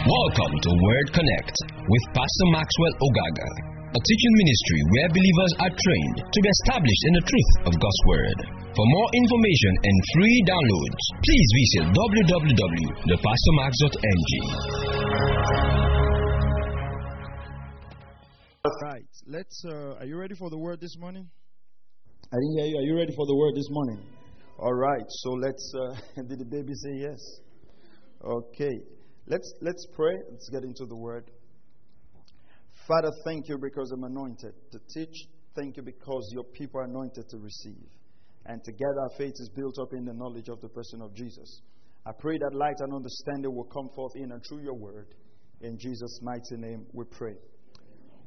Welcome to Word Connect with Pastor Maxwell Ogaga, a teaching ministry where believers are trained to be established in the truth of God's Word. For more information and free downloads, please visit www.thepastormax.ng. Right. Let's. Uh, are you ready for the word this morning? I didn't hear you. Are you ready for the word this morning? All right. So let's. Uh, did the baby say yes? Okay. Let's let's pray. Let's get into the word. Father, thank you because I'm anointed to teach. Thank you because your people are anointed to receive. And together our faith is built up in the knowledge of the person of Jesus. I pray that light and understanding will come forth in and through your word. In Jesus' mighty name we pray.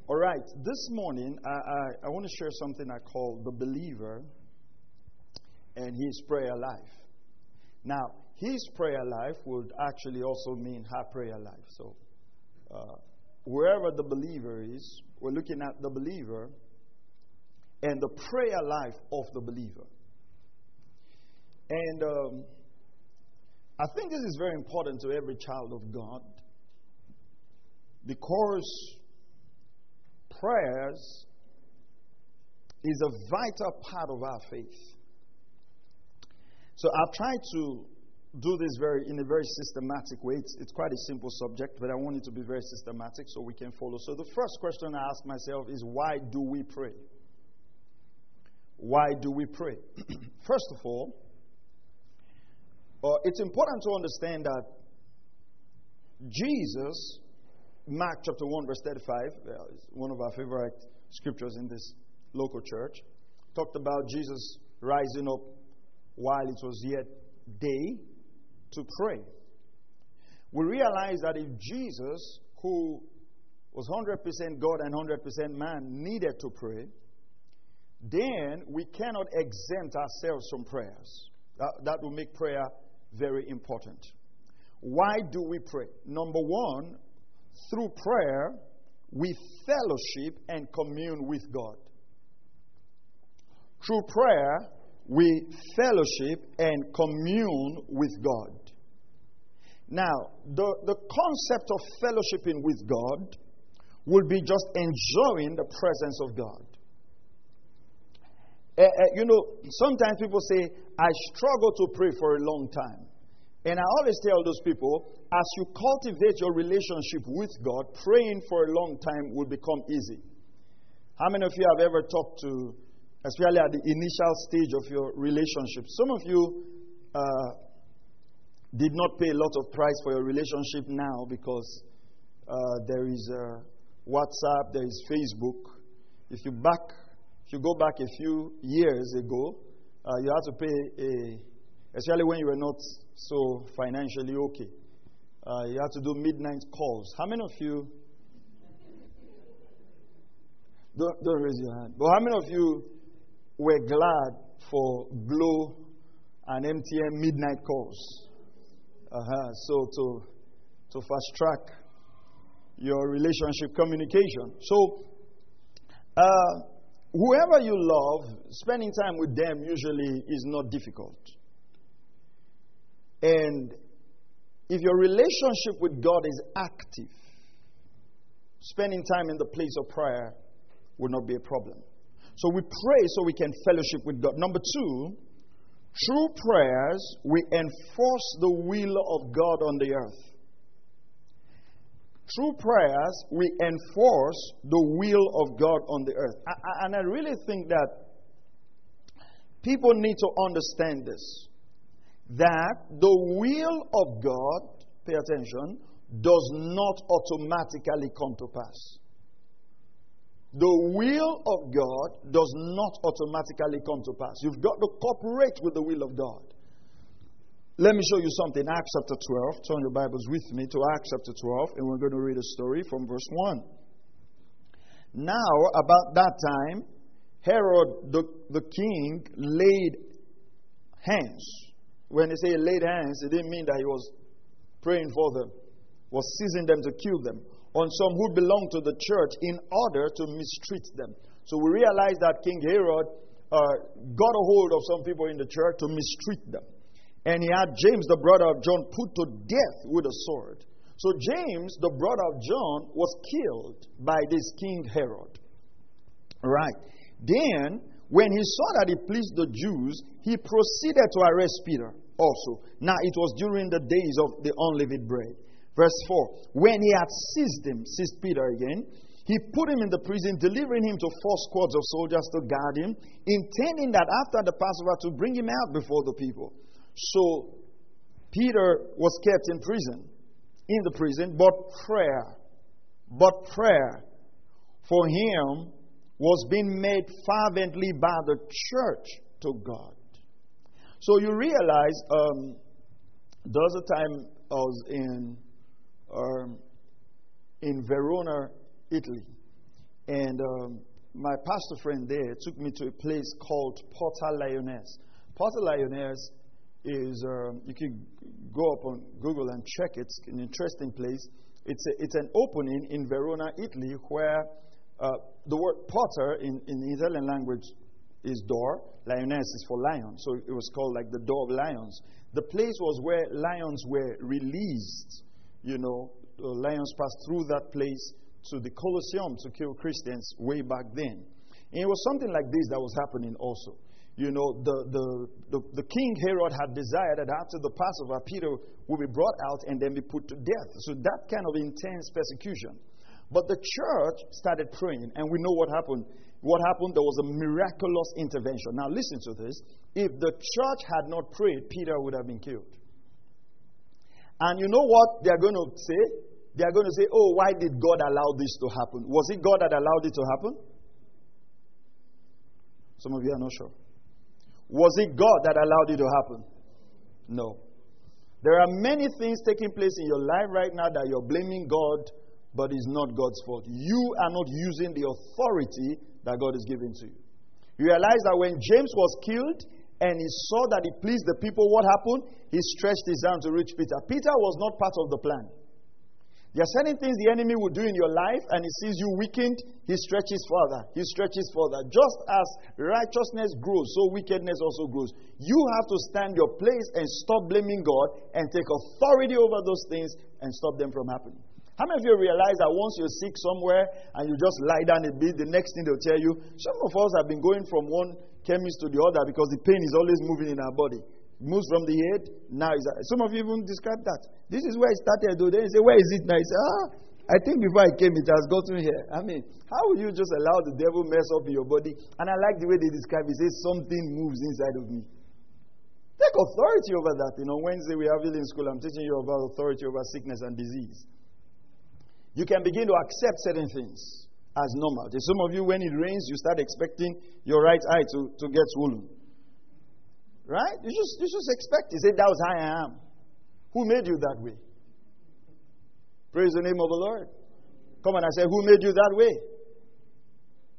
All right, this morning I, I, I want to share something I call the believer and his prayer life. Now, his prayer life would actually also mean her prayer life. So, uh, wherever the believer is, we're looking at the believer and the prayer life of the believer. And um, I think this is very important to every child of God because prayers is a vital part of our faith. So I've tried to do this very in a very systematic way. It's, it's quite a simple subject, but I want it to be very systematic so we can follow. So the first question I ask myself is why do we pray? Why do we pray? first of all, uh, it's important to understand that Jesus, Mark chapter 1, verse 35, uh, one of our favorite scriptures in this local church, talked about Jesus rising up while it was yet day to pray. We realize that if Jesus, who was 100% God and 100% man, needed to pray, then we cannot exempt ourselves from prayers. That, that will make prayer very important. Why do we pray? Number one, through prayer, we fellowship and commune with God. Through prayer, we fellowship and commune with God. Now, the, the concept of fellowshipping with God will be just enjoying the presence of God. Uh, uh, you know, sometimes people say, I struggle to pray for a long time. And I always tell those people, as you cultivate your relationship with God, praying for a long time will become easy. How many of you have ever talked to, especially at the initial stage of your relationship? Some of you uh, did not pay a lot of price for your relationship now because uh, there is uh, WhatsApp, there is Facebook. If you back, if you go back a few years ago, uh, you had to pay a, especially when you were not so financially okay. Uh, you had to do midnight calls. How many of you? Don't, don't raise your hand. But how many of you were glad for Glo and MTN midnight calls? Uh-huh. So to to fast track your relationship communication. So uh, whoever you love, spending time with them usually is not difficult. And if your relationship with God is active, spending time in the place of prayer will not be a problem. So we pray so we can fellowship with God. Number two, through prayers, we enforce the will of God on the earth. Through prayers, we enforce the will of God on the earth. And I really think that people need to understand this that the will of God, pay attention, does not automatically come to pass the will of God does not automatically come to pass. You've got to cooperate with the will of God. Let me show you something. Acts chapter 12. Turn your Bibles with me to Acts chapter 12, and we're going to read a story from verse 1. Now, about that time, Herod the, the king laid hands. When they say laid hands, it didn't mean that he was praying for them, was seizing them to kill them on some who belonged to the church in order to mistreat them. So we realize that King Herod uh, got a hold of some people in the church to mistreat them. And he had James, the brother of John, put to death with a sword. So James, the brother of John, was killed by this King Herod. Right. Then, when he saw that he pleased the Jews, he proceeded to arrest Peter also. Now, it was during the days of the unleavened bread. Verse 4 When he had seized him, seized Peter again, he put him in the prison, delivering him to four squads of soldiers to guard him, intending that after the Passover to bring him out before the people. So Peter was kept in prison, in the prison, but prayer, but prayer for him was being made fervently by the church to God. So you realize um, there was a time I was in um, in Verona, Italy, and um, my pastor friend there took me to a place called Porta Lyonese. Porta Lyonese is um, you can go up on Google and check it. It's an interesting place. It's a, it's an opening in Verona, Italy, where uh, the word porta in, in the Italian language is door. Lioness is for lion. So it was called like the door of lions. The place was where lions were released. You know, lions passed through that place to the Colosseum to kill Christians way back then. And it was something like this that was happening also. You know, the, the, the, the king Herod had desired that after the Passover, Peter would be brought out and then be put to death. So that kind of intense persecution. But the church started praying, and we know what happened. What happened? There was a miraculous intervention. Now, listen to this. If the church had not prayed, Peter would have been killed. And you know what they're going to say? They're going to say, Oh, why did God allow this to happen? Was it God that allowed it to happen? Some of you are not sure. Was it God that allowed it to happen? No. There are many things taking place in your life right now that you're blaming God but it's not God's fault. You are not using the authority that God has given to you. You realize that when James was killed and he saw that he pleased the people, what happened? He stretched his arm to reach Peter. Peter was not part of the plan. There are certain things the enemy will do in your life, and he sees you weakened, he stretches further. He stretches further. Just as righteousness grows, so wickedness also grows. You have to stand your place and stop blaming God and take authority over those things and stop them from happening. How many of you realize that once you're sick somewhere and you just lie down a bit, the next thing they'll tell you, some of us have been going from one chemist to the other because the pain is always moving in our body. It moves from the head, now is some of you even describe that. This is where it started, though. Then you say, Where is it now? You say, Ah, I think before I came, it has gotten here. I mean, how will you just allow the devil mess up in your body? And I like the way they describe it. Say something moves inside of me. Take authority over that. You know, Wednesday we have healing school. I'm teaching you about authority over sickness and disease you can begin to accept certain things as normal. Some of you, when it rains, you start expecting your right eye to, to get swollen. Right? You just, you just expect it. Say, that was how I am. Who made you that way? Praise the name of the Lord. Come on, I say, who made you that way?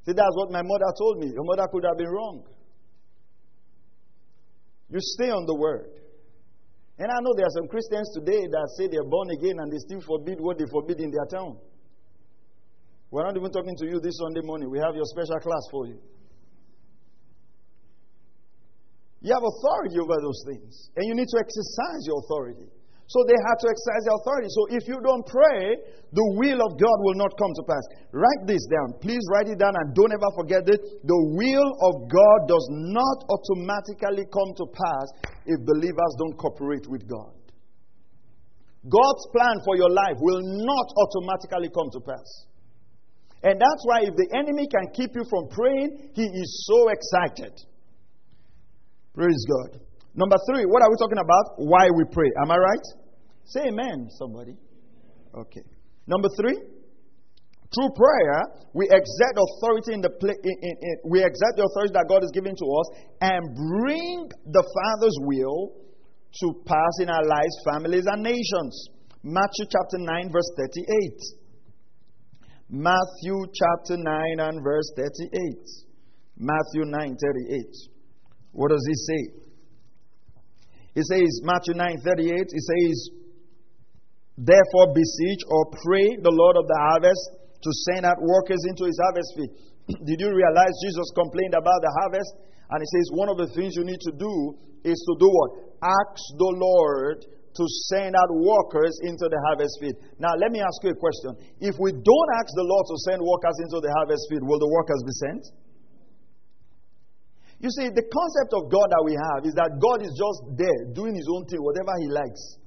See, that's what my mother told me. Your mother could have been wrong. You stay on the word. And I know there are some Christians today that say they're born again and they still forbid what they forbid in their town. We're not even talking to you this Sunday morning. We have your special class for you. You have authority over those things, and you need to exercise your authority. So they had to exercise their authority. So if you don't pray, the will of God will not come to pass. Write this down. Please write it down and don't ever forget it. The will of God does not automatically come to pass if believers don't cooperate with God. God's plan for your life will not automatically come to pass. And that's why if the enemy can keep you from praying, he is so excited. Praise God. Number three, what are we talking about? Why we pray. Am I right? Say amen, somebody. Okay. Number three, through prayer, we exert authority in the pla- in, in, in, we exert the authority that God has given to us and bring the Father's will to pass in our lives, families, and nations. Matthew chapter 9, verse 38. Matthew chapter 9 and verse 38. Matthew 9, 38. What does he say? He says, Matthew 9 38, he says, Therefore beseech or pray the Lord of the harvest to send out workers into his harvest field. Did you realize Jesus complained about the harvest? And he says, One of the things you need to do is to do what? Ask the Lord to send out workers into the harvest field. Now, let me ask you a question. If we don't ask the Lord to send workers into the harvest field, will the workers be sent? You see, the concept of God that we have is that God is just there doing his own thing, whatever he likes.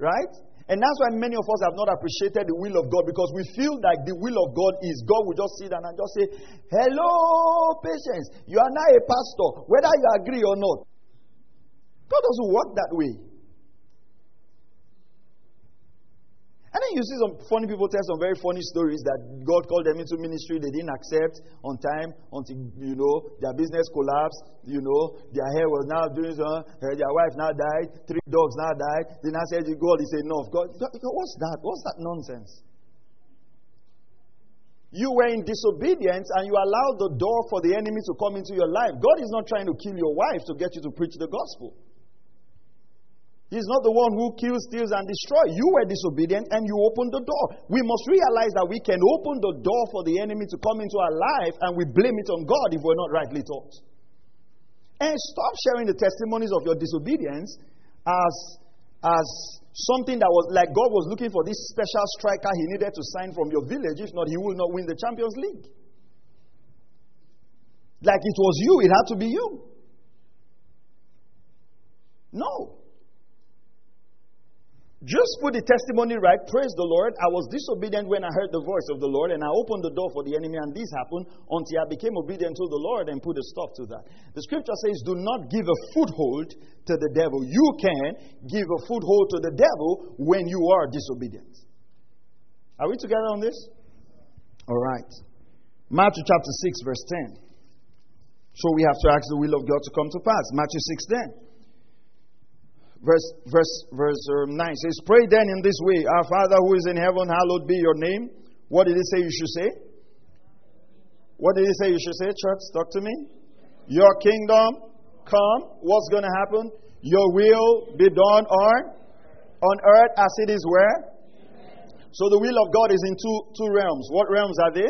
Right? And that's why many of us have not appreciated the will of God because we feel like the will of God is God will just sit down and just say, Hello, patience. You are now a pastor, whether you agree or not. God doesn't work that way. And then you see some funny people tell some very funny stories that God called them into ministry, they didn't accept on time until, you know, their business collapsed, you know, their hair was now doing so, uh, their wife now died, three dogs now died. Then I said, God is enough. God, God, what's that? What's that nonsense? You were in disobedience and you allowed the door for the enemy to come into your life. God is not trying to kill your wife to get you to preach the gospel. He's not the one who kills, steals, and destroys. You were disobedient and you opened the door. We must realize that we can open the door for the enemy to come into our life and we blame it on God if we're not rightly taught. And stop sharing the testimonies of your disobedience as, as something that was like God was looking for this special striker he needed to sign from your village. If not, he will not win the Champions League. Like it was you, it had to be you. No. Just put the testimony right. Praise the Lord. I was disobedient when I heard the voice of the Lord, and I opened the door for the enemy, and this happened until I became obedient to the Lord and put a stop to that. The scripture says, Do not give a foothold to the devil. You can give a foothold to the devil when you are disobedient. Are we together on this? All right. Matthew chapter 6, verse 10. So we have to ask the will of God to come to pass. Matthew 6 10 verse, verse, verse um, 9 says, Pray then in this way Our Father who is in heaven, hallowed be your name. What did he say you should say? What did he say you should say, church? Talk to me. Your kingdom come. What's going to happen? Your will be done on on earth as it is where? So the will of God is in two, two realms. What realms are they?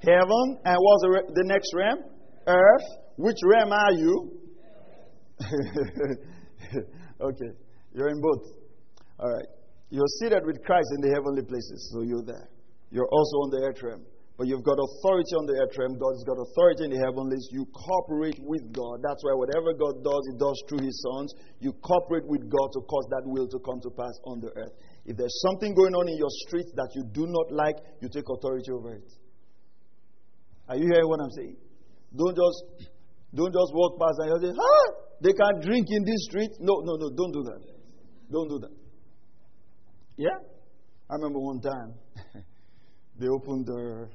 Heaven. And what's the, the next realm? Earth. Which realm are you? Okay. You're in both. All right. You're seated with Christ in the heavenly places, so you're there. You're also on the earth realm. But you've got authority on the earth realm. God's got authority in the heavenlies. You cooperate with God. That's why whatever God does, He does through His sons. You cooperate with God to cause that will to come to pass on the earth. If there's something going on in your street that you do not like, you take authority over it. Are you hearing what I'm saying? Don't just don't just walk past and you say, ah, they can drink in this street. No, no, no, don't do that. Don't do that. Yeah? I remember one time they opened the,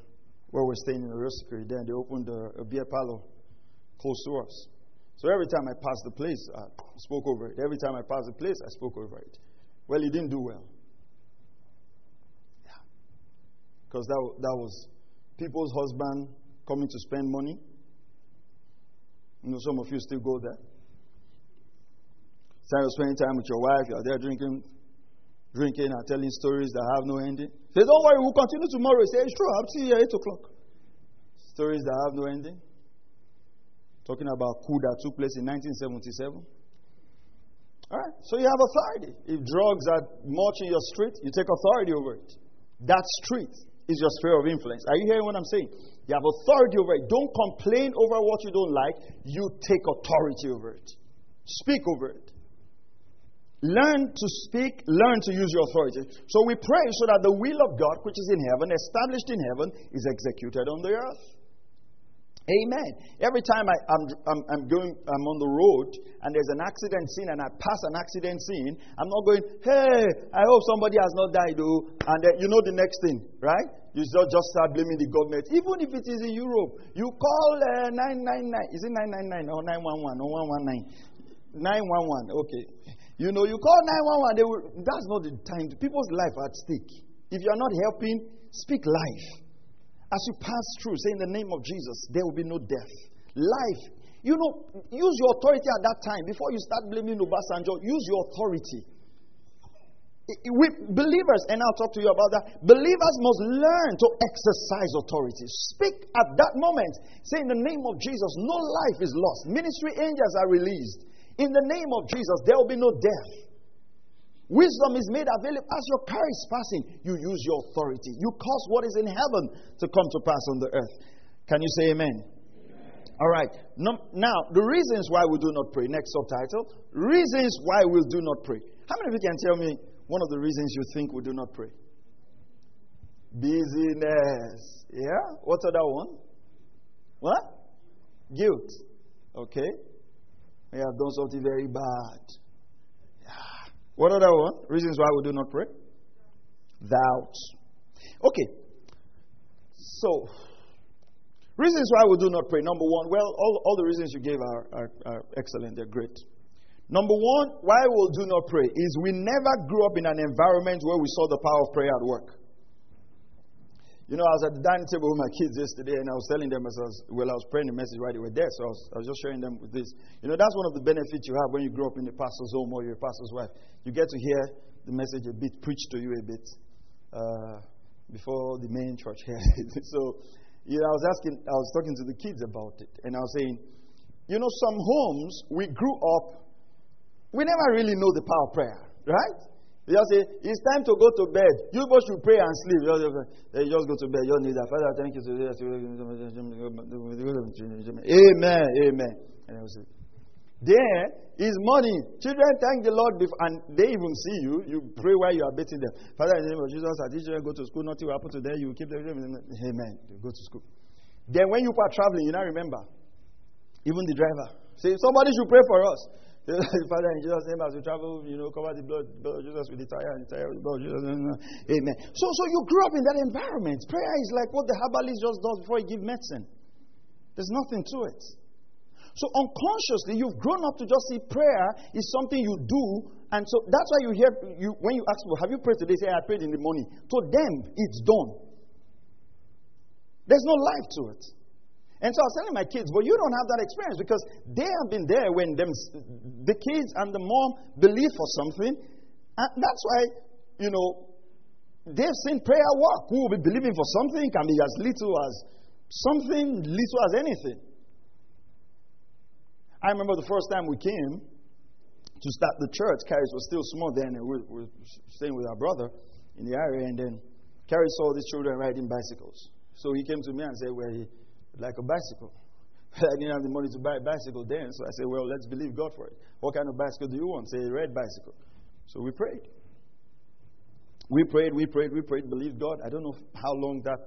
where we're staying in the Rosicary, then they opened a, a beer parlor close to us. So every time I passed the place, I spoke over it. Every time I passed the place, I spoke over it. Well, he didn't do well. Yeah. Because that, that was people's husband coming to spend money. You know, some of you still go there. Instead of spending time with your wife, you're there drinking, drinking and telling stories that have no ending. Say, don't worry, we'll continue tomorrow. Say, it's true, I'll see you at 8 o'clock. Stories that have no ending. Talking about coup that took place in 1977. All right, so you have authority. If drugs are much in your street, you take authority over it. That street is your sphere of influence. Are you hearing what I'm saying? You have authority over it. Don't complain over what you don't like. You take authority over it. Speak over it. Learn to speak, learn to use your authority. So we pray so that the will of God, which is in heaven, established in heaven, is executed on the earth. Amen. Every time I, am going, I'm on the road and there's an accident scene and I pass an accident scene, I'm not going, hey, I hope somebody has not died, though. And then, you know the next thing, right? You just, just start blaming the government. Even if it is in Europe, you call uh, 999. Is it 999 or 911 or 119? 911, okay. You know, you call 911, they will, that's not the time. People's life at stake. If you are not helping, speak life. As you pass through, say in the name of Jesus, there will be no death. Life. You know, use your authority at that time. Before you start blaming Obasanjo, use your authority. We, believers, and I'll talk to you about that. Believers must learn to exercise authority. Speak at that moment. Say in the name of Jesus, no life is lost. Ministry angels are released. In the name of Jesus, there will be no death. Wisdom is made available as your car is passing. You use your authority. You cause what is in heaven to come to pass on the earth. Can you say amen? amen. All right. now, the reasons why we do not pray. Next subtitle. Reasons why we do not pray. How many of you can tell me one of the reasons you think we do not pray? Busyness. Yeah? What's other one? What? Guilt. Okay. We have done something very bad. Yeah. What other one? Reasons why we do not pray? Doubt. Okay. So, reasons why we do not pray. Number one, well, all, all the reasons you gave are, are, are excellent. They're great. Number one, why we do not pray is we never grew up in an environment where we saw the power of prayer at work. You know, I was at the dining table with my kids yesterday, and I was telling them as I was, well, I was praying the message right, they were there, so I was, I was just sharing them with this. You know, that's one of the benefits you have when you grow up in a pastor's home or you're a pastor's wife. You get to hear the message a bit, preached to you a bit uh, before the main church hears it. so, you know, I was asking, I was talking to the kids about it, and I was saying, you know, some homes we grew up, we never really know the power of prayer, right? You just say, it's time to go to bed. You both should pray and sleep. You just, you just go to bed. You need that. Father, thank you. today. Amen. Amen. And I there is money. Children thank the Lord, before, and they even see you. You pray while you are beating them. Father, in the name of Jesus, teach children go to school. Nothing will happen to them. You keep them. Amen. You go to school. Then when you are traveling, you now remember. Even the driver. Say, somebody should pray for us. Father, in Jesus' name, as we travel, you know, cover the blood, blood of Jesus with the tire and the tire with the blood of Jesus. Uh, amen. So, so you grew up in that environment. Prayer is like what the herbalist just does before he gives medicine. There's nothing to it. So unconsciously, you've grown up to just see prayer is something you do, and so that's why you hear you when you ask people, "Have you prayed today?" Say, "I prayed in the morning." To them, it's done. There's no life to it. And so I was telling my kids, well, you don't have that experience because they have been there when them, the kids and the mom believe for something. And that's why, you know, they've seen prayer work. Who will be believing for something can be as little as something, little as anything. I remember the first time we came to start the church. Carrie was still small then, and we were staying with our brother in the area. And then Carrie saw these children riding bicycles. So he came to me and said, well, he, like a bicycle. I didn't have the money to buy a bicycle then, so I said, Well, let's believe God for it. What kind of bicycle do you want? Say, a red bicycle. So we prayed. We prayed, we prayed, we prayed, believed God. I don't know how long that,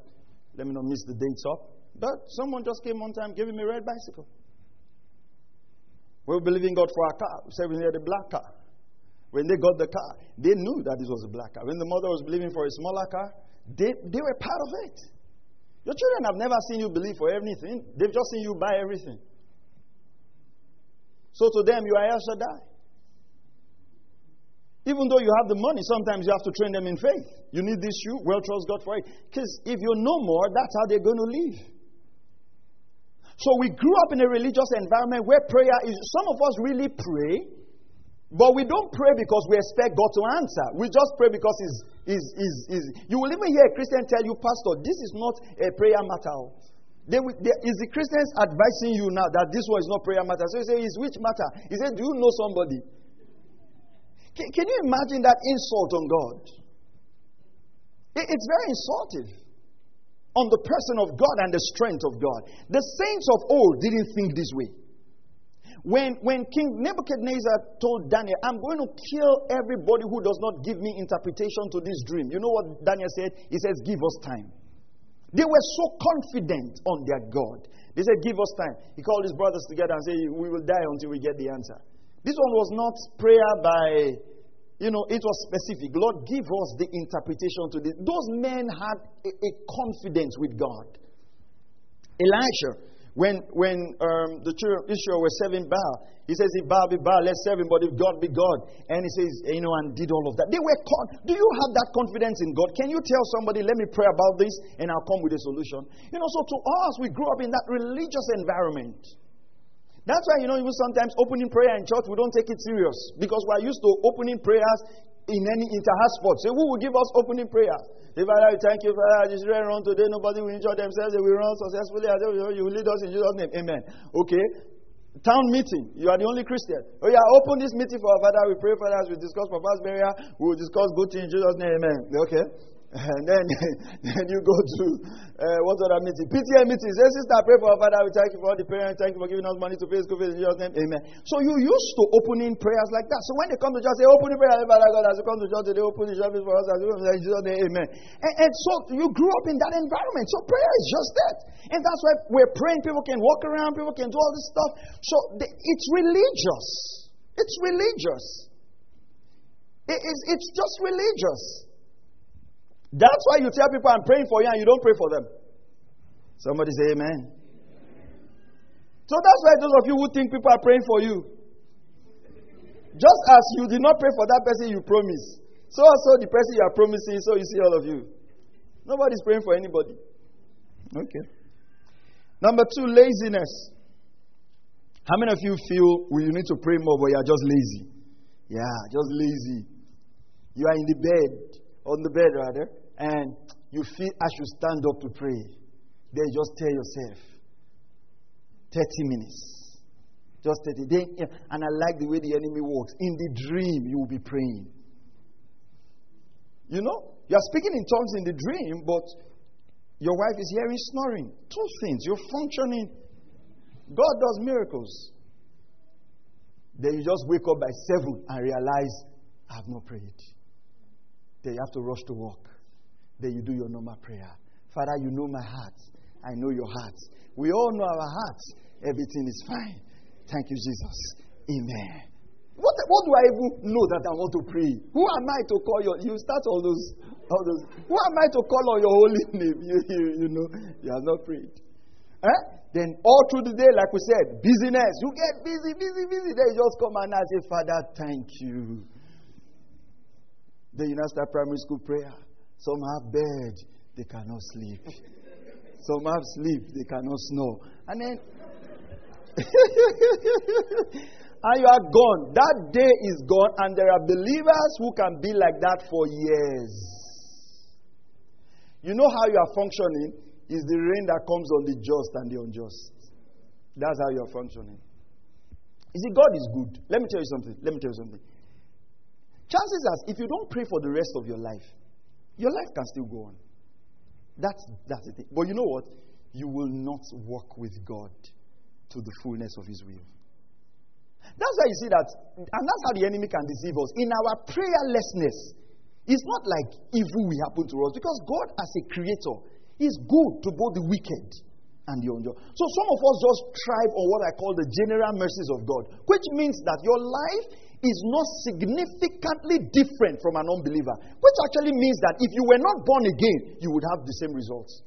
let me not miss the dates up. But someone just came one time gave me a red bicycle. We were believing God for our car. We said we needed a black car. When they got the car, they knew that this was a black car. When the mother was believing for a smaller car, they, they were part of it. Your children have never seen you believe for anything, they've just seen you buy everything. So to them, you are El Shaddai. Even though you have the money, sometimes you have to train them in faith. You need this shoe, well, trust God for it. Because if you know more, that's how they're going to live. So we grew up in a religious environment where prayer is, some of us really pray, but we don't pray because we expect God to answer. We just pray because He's, he's, he's, he's. You will even hear a Christian tell you, Pastor, this is not a prayer matter. They, they, is the Christians advising you now that this one is not prayer matter? So you say, is which matter? He said, Do you know somebody? Can, can you imagine that insult on God? It, it's very insultive on the person of God and the strength of God. The saints of old didn't think this way. When, when King Nebuchadnezzar told Daniel, I'm going to kill everybody who does not give me interpretation to this dream, you know what Daniel said? He says, Give us time. They were so confident on their God. They said, Give us time. He called his brothers together and said, We will die until we get the answer. This one was not prayer by, you know, it was specific. Lord, give us the interpretation to this. Those men had a, a confidence with God. Elisha, when, when um, the children of Israel were serving Baal, he says, If Baal be Baal, let's serve him, but if God be God. And he says, you know, and did all of that. They were con- Do you have that confidence in God? Can you tell somebody, let me pray about this, and I'll come with a solution? You know, so to us, we grew up in that religious environment. That's why, you know, even sometimes opening prayer in church, we don't take it serious. Because we're used to opening prayers in any inter-house sport. So who will give us opening prayers? Father, thank you, Father. This ran run today. Nobody will injure themselves. They will run successfully. You will lead us in Jesus' name. Amen. Okay. town meeting. You are the only Christian. Oh, yeah, open this meeting for our father. We pray for us. We discuss Papa's burial. We will discuss good things in Jesus' name. Amen. Okay. And then, then you go to uh, what other meeting? PTA meeting. Say, sister, I pray for our father. We thank you for all the parents. Thank you for giving us money to pay school fees in Jesus' name. Amen. So you used to opening prayers like that. So when they come to church, say, open the prayer, Father God, as you come to church, they open the service for us. As you in Jesus' name. Amen. And, and so you grew up in that environment. So prayer is just that. And that's why we're praying. People can walk around. People can do all this stuff. So it's religious. It's religious. It, it's, it's just religious. That's why you tell people I'm praying for you and you don't pray for them. Somebody say amen. So that's why those of you who think people are praying for you, just as you did not pray for that person you promised, so also the person you are promising, so you see all of you. Nobody's praying for anybody. Okay. Number two, laziness. How many of you feel well, you need to pray more, but you are just lazy? Yeah, just lazy. You are in the bed, on the bed rather, and you feel I should stand up to pray, then just tell yourself 30 minutes. Just 30. Then, and I like the way the enemy works. In the dream, you will be praying. You know, you are speaking in tongues in the dream, but your wife is hearing snoring. Two things. You're functioning. God does miracles. Then you just wake up by seven and realize, I have not prayed. Then you have to rush to work. Then you do your normal prayer. Father, you know my heart. I know your heart. We all know our hearts. Everything is fine. Thank you, Jesus. Amen. What, what do I even know that I want to pray? Who am I to call your? You start all those, all those. Who am I to call on your holy name? You, you, you know, you have not prayed. Eh? Then all through the day, like we said, busyness. You get busy, busy, busy. Then you just come and I say, Father, thank you. Then you now start primary school prayer. Some have bed, they cannot sleep. Some have sleep, they cannot snore. And then, and you are gone. That day is gone, and there are believers who can be like that for years. You know how you are functioning is the rain that comes on the just and the unjust. That's how you are functioning. You see, God is good. Let me tell you something. Let me tell you something. Chances are, if you don't pray for the rest of your life, your life can still go on. That's, that's the thing. But you know what? You will not walk with God to the fullness of His will. That's why you see that, and that's how the enemy can deceive us. In our prayerlessness, it's not like evil will happen to us because God, as a creator, is good to both the wicked and the unjust. So some of us just thrive on what I call the general mercies of God, which means that your life is not significantly different from an unbeliever, which actually means that if you were not born again, you would have the same results.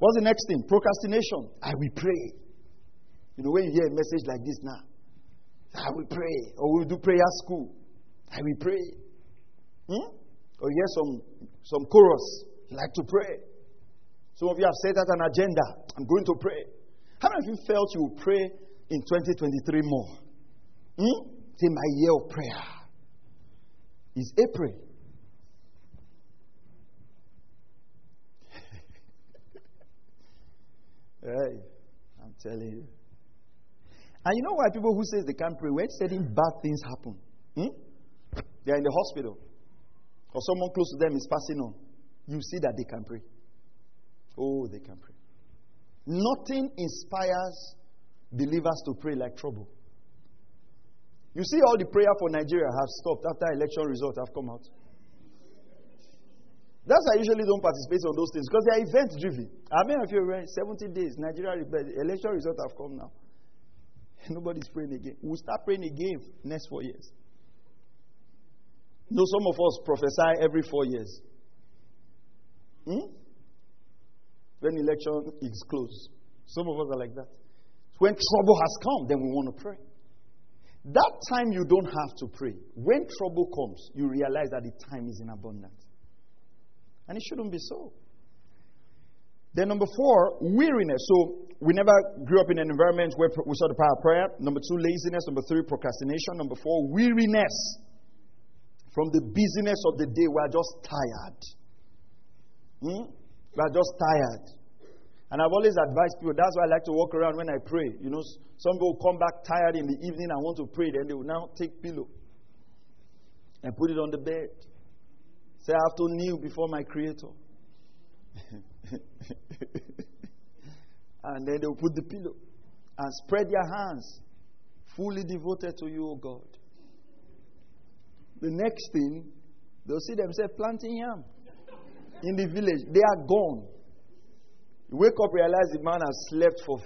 What's the next thing? Procrastination. I will pray. You know, when you hear a message like this now, I will pray. Or we'll do prayer school. I will pray. Hmm? Or hear some, some chorus. You like to pray. Some of you have set out an agenda. I'm going to pray. How many of you felt you will pray in 2023 more. Hmm? Say, my year of prayer is April. hey, I'm telling you. And you know why people who say they can't pray, when certain bad things happen, hmm? they are in the hospital, or someone close to them is passing on, you see that they can pray. Oh, they can pray. Nothing inspires believers to pray like trouble. You see, all the prayer for Nigeria have stopped after election results have come out. That's why I usually don't participate on those things because they are event driven. I mean, if you're 70 days, Nigeria election results have come now. Nobody's praying again. We'll start praying again next four years. You know, some of us prophesy every four years. Hmm? When election is close. Some of us are like that. When trouble has come, then we want to pray. That time you don't have to pray. When trouble comes, you realize that the time is in abundance. And it shouldn't be so. Then, number four, weariness. So, we never grew up in an environment where we saw the power of prayer. Number two, laziness. Number three, procrastination. Number four, weariness. From the busyness of the day, we are just tired. Hmm? We are just tired. And I've always advised people, that's why I like to walk around when I pray. You know, some people come back tired in the evening and want to pray, then they will now take pillow and put it on the bed. Say, I have to kneel before my Creator. and then they'll put the pillow and spread their hands, fully devoted to you, O God. The next thing, they'll see themselves planting yam in the village. They are gone. You wake up, realize the man has slept for,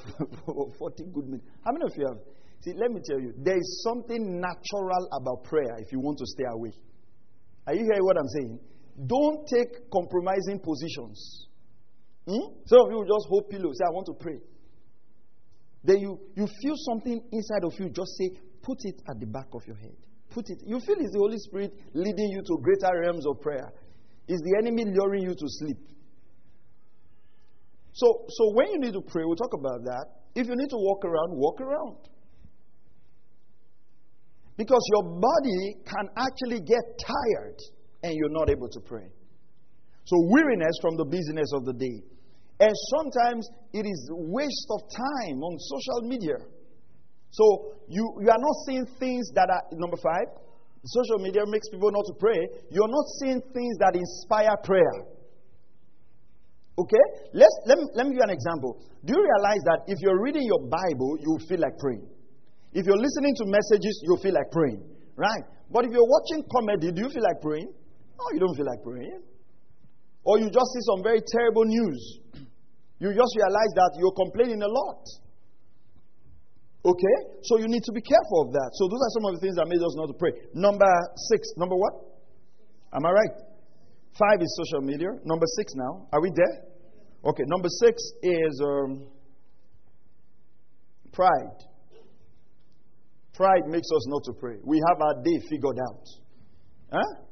for 40 good minutes. How many of you have? See, let me tell you, there is something natural about prayer if you want to stay awake. Are you hearing what I'm saying? Don't take compromising positions. Hmm? Some of you just hold pillows, say, I want to pray. Then you, you feel something inside of you, just say, put it at the back of your head. Put it. You feel it's the Holy Spirit leading you to greater realms of prayer. Is the enemy luring you to sleep? So, so when you need to pray, we'll talk about that. If you need to walk around, walk around. Because your body can actually get tired and you're not able to pray. So, weariness from the busyness of the day. And sometimes it is waste of time on social media. So, you, you are not seeing things that are, number five, social media makes people not to pray. You're not seeing things that inspire prayer. Okay? Let's, let, me, let me give you an example. Do you realize that if you're reading your Bible, you feel like praying? If you're listening to messages, you feel like praying. Right? But if you're watching comedy, do you feel like praying? No, you don't feel like praying. Or you just see some very terrible news. You just realize that you're complaining a lot. Okay? So you need to be careful of that. So those are some of the things that made us not to pray. Number six. Number what? Am I right? Five is social media. Number six now. Are we there? Okay. Number six is um, pride. Pride makes us not to pray. We have our day figured out. Huh?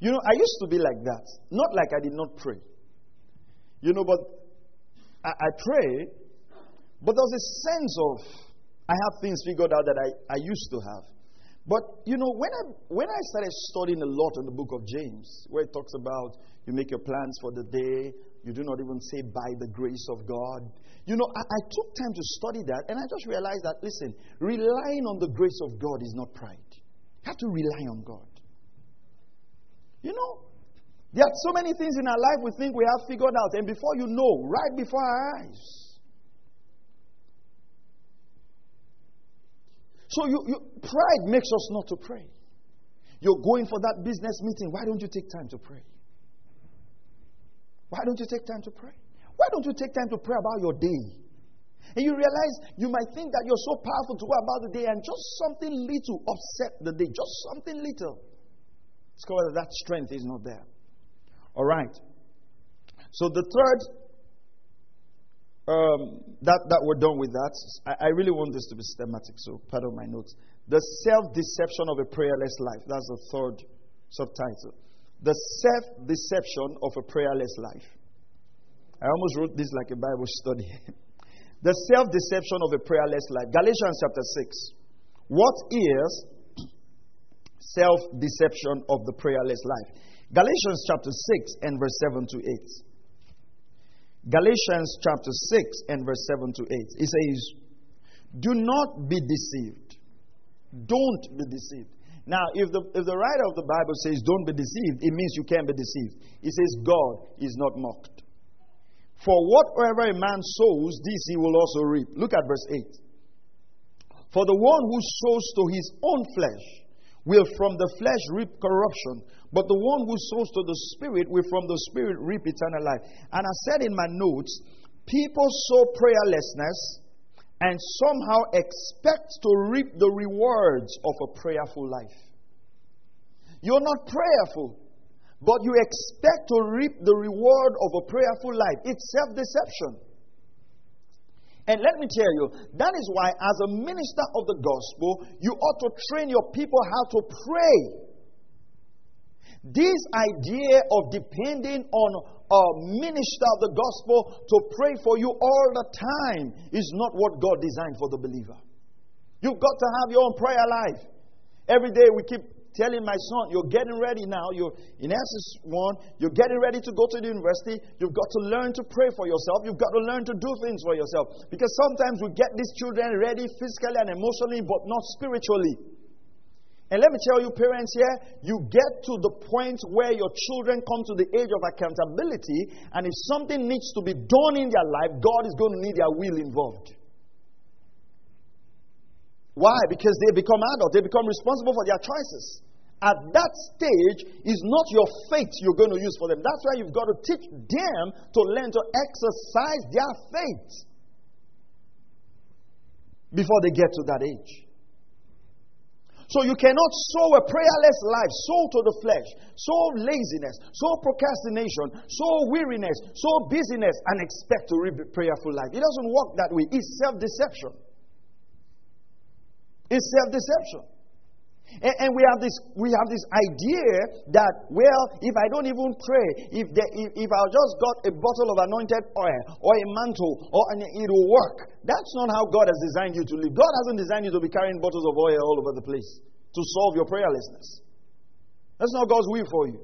You know, I used to be like that. Not like I did not pray. You know, but I, I pray, but there's a sense of I have things figured out that I, I used to have. But you know, when I when I started studying a lot on the book of James, where it talks about you make your plans for the day, you do not even say by the grace of God. You know, I, I took time to study that, and I just realized that listen, relying on the grace of God is not pride. You have to rely on God. You know, there are so many things in our life we think we have figured out, and before you know, right before our eyes, So you, you, pride makes us not to pray. You're going for that business meeting. Why don't you take time to pray? Why don't you take time to pray? Why don't you take time to pray about your day? And you realize you might think that you're so powerful to go about the day, and just something little upset the day. Just something little. Discover that that strength is not there. All right. So the third um, that, that we're done with that. I, I, really want this to be systematic, so pardon my notes. The self deception of a prayerless life. That's the third subtitle. The self deception of a prayerless life. I almost wrote this like a Bible study. the self deception of a prayerless life. Galatians chapter 6. What is self deception of the prayerless life? Galatians chapter 6 and verse 7 to 8. Galatians chapter 6 and verse 7 to 8. It says, Do not be deceived. Don't be deceived. Now, if the, if the writer of the Bible says don't be deceived, it means you can't be deceived. It says God is not mocked. For whatever a man sows, this he will also reap. Look at verse 8. For the one who sows to his own flesh will from the flesh reap corruption, but the one who sows to the Spirit will from the Spirit reap eternal life. And I said in my notes, people sow prayerlessness and somehow expect to reap the rewards of a prayerful life. You're not prayerful, but you expect to reap the reward of a prayerful life. It's self deception. And let me tell you, that is why, as a minister of the gospel, you ought to train your people how to pray. This idea of depending on a minister of the gospel to pray for you all the time is not what God designed for the believer. You've got to have your own prayer life. Every day we keep telling my son, You're getting ready now. You're in SS1. You're getting ready to go to the university. You've got to learn to pray for yourself. You've got to learn to do things for yourself. Because sometimes we get these children ready physically and emotionally, but not spiritually. And let me tell you, parents here, you get to the point where your children come to the age of accountability, and if something needs to be done in their life, God is going to need their will involved. Why? Because they become adults, they become responsible for their choices. At that stage, is not your faith you're going to use for them. That's why you've got to teach them to learn to exercise their faith before they get to that age. So you cannot sow a prayerless life, sow to the flesh, sow laziness, sow procrastination, sow weariness, sow busyness, and expect to reap a prayerful life. It doesn't work that way. It's self deception. It's self deception. And, and, we have this we have this idea that well, if I don't even pray, if the, if, if I just got a bottle of anointed oil or a mantle, or and it will work. That's not how God has designed you to live. God hasn't designed you to be carrying bottles of oil all over the place to solve your prayerlessness. That's not God's will for you.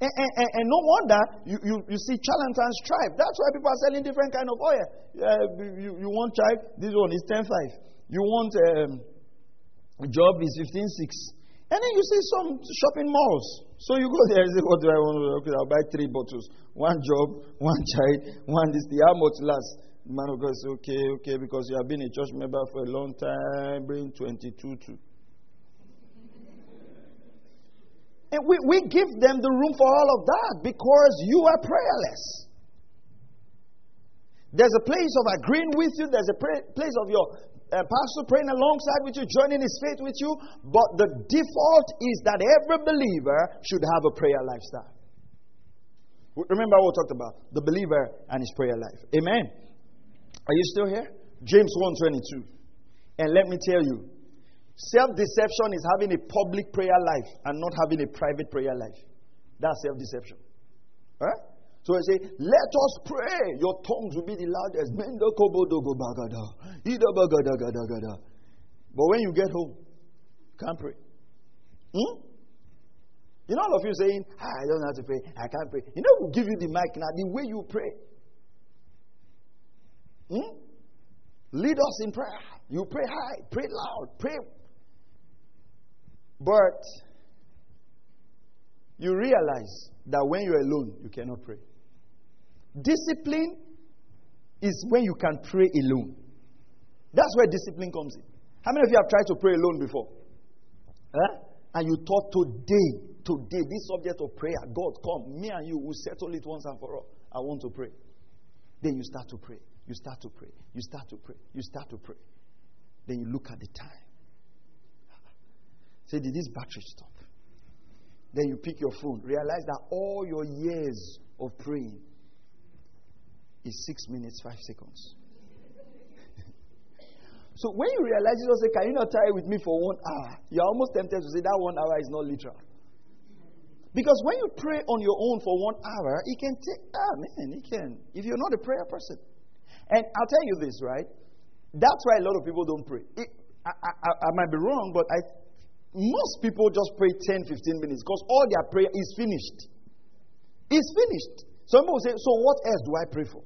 And, and, and, no wonder you, you, you see charlatans strive. That's why people are selling different kind of oil. You, you want chive, this one is 10.5. You want um, job is 15 6. And then you see some shopping malls. So you go there and say, What do I want? Okay, I'll buy three bottles. One job, one child, one this. The How much last? The man of God says, Okay, okay, because you have been a church member for a long time, bring 22 to. And we, we give them the room for all of that because you are prayerless. There's a place of agreeing with you, there's a place of your a pastor praying alongside with you, joining his faith with you. But the default is that every believer should have a prayer lifestyle. Remember what we talked about the believer and his prayer life. Amen. Are you still here? James 1:22. And let me tell you, self-deception is having a public prayer life and not having a private prayer life. That's self-deception. So I say, let us pray. Your tongues will be the loudest. But when you get home, can't pray. Hmm? You know, all of you saying, ah, I don't know how to pray. I can't pray. You know, we'll give you the mic now, the way you pray. Hmm? Lead us in prayer. You pray high, pray loud, pray. But you realize that when you're alone, you cannot pray. Discipline is when you can pray alone. That's where discipline comes in. How many of you have tried to pray alone before? Huh? And you thought today, today, this subject of prayer, God, come, me and you will settle it once and for all. I want to pray. Then you start to pray. You start to pray. You start to pray. You start to pray. Then you look at the time. Say, did this battery stop? Then you pick your phone. Realize that all your years of praying is six minutes, five seconds. so when you realize it, say, Can you not try with me for one hour? You're almost tempted to say that one hour is not literal. Because when you pray on your own for one hour, it can take, ah, man, it can. If you're not a prayer person. And I'll tell you this, right? That's why a lot of people don't pray. It, I, I, I, might be wrong, but I, most people just pray 10, 15 minutes because all their prayer is finished. It's finished. Some people say, So what else do I pray for?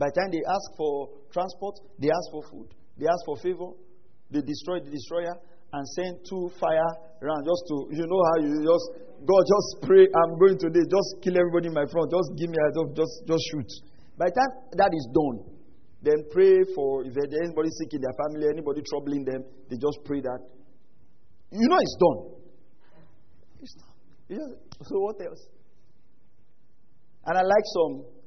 By the time they ask for transport, they ask for food, they ask for favor, they destroy the destroyer and send two fire around just to, you know how you just, God, just pray, I'm going today, just kill everybody in my front, just give me a just, just shoot. By the time that is done, then pray for if there's anybody sick in their family, anybody troubling them, they just pray that. You know it's done. It's done. So what else? And I like some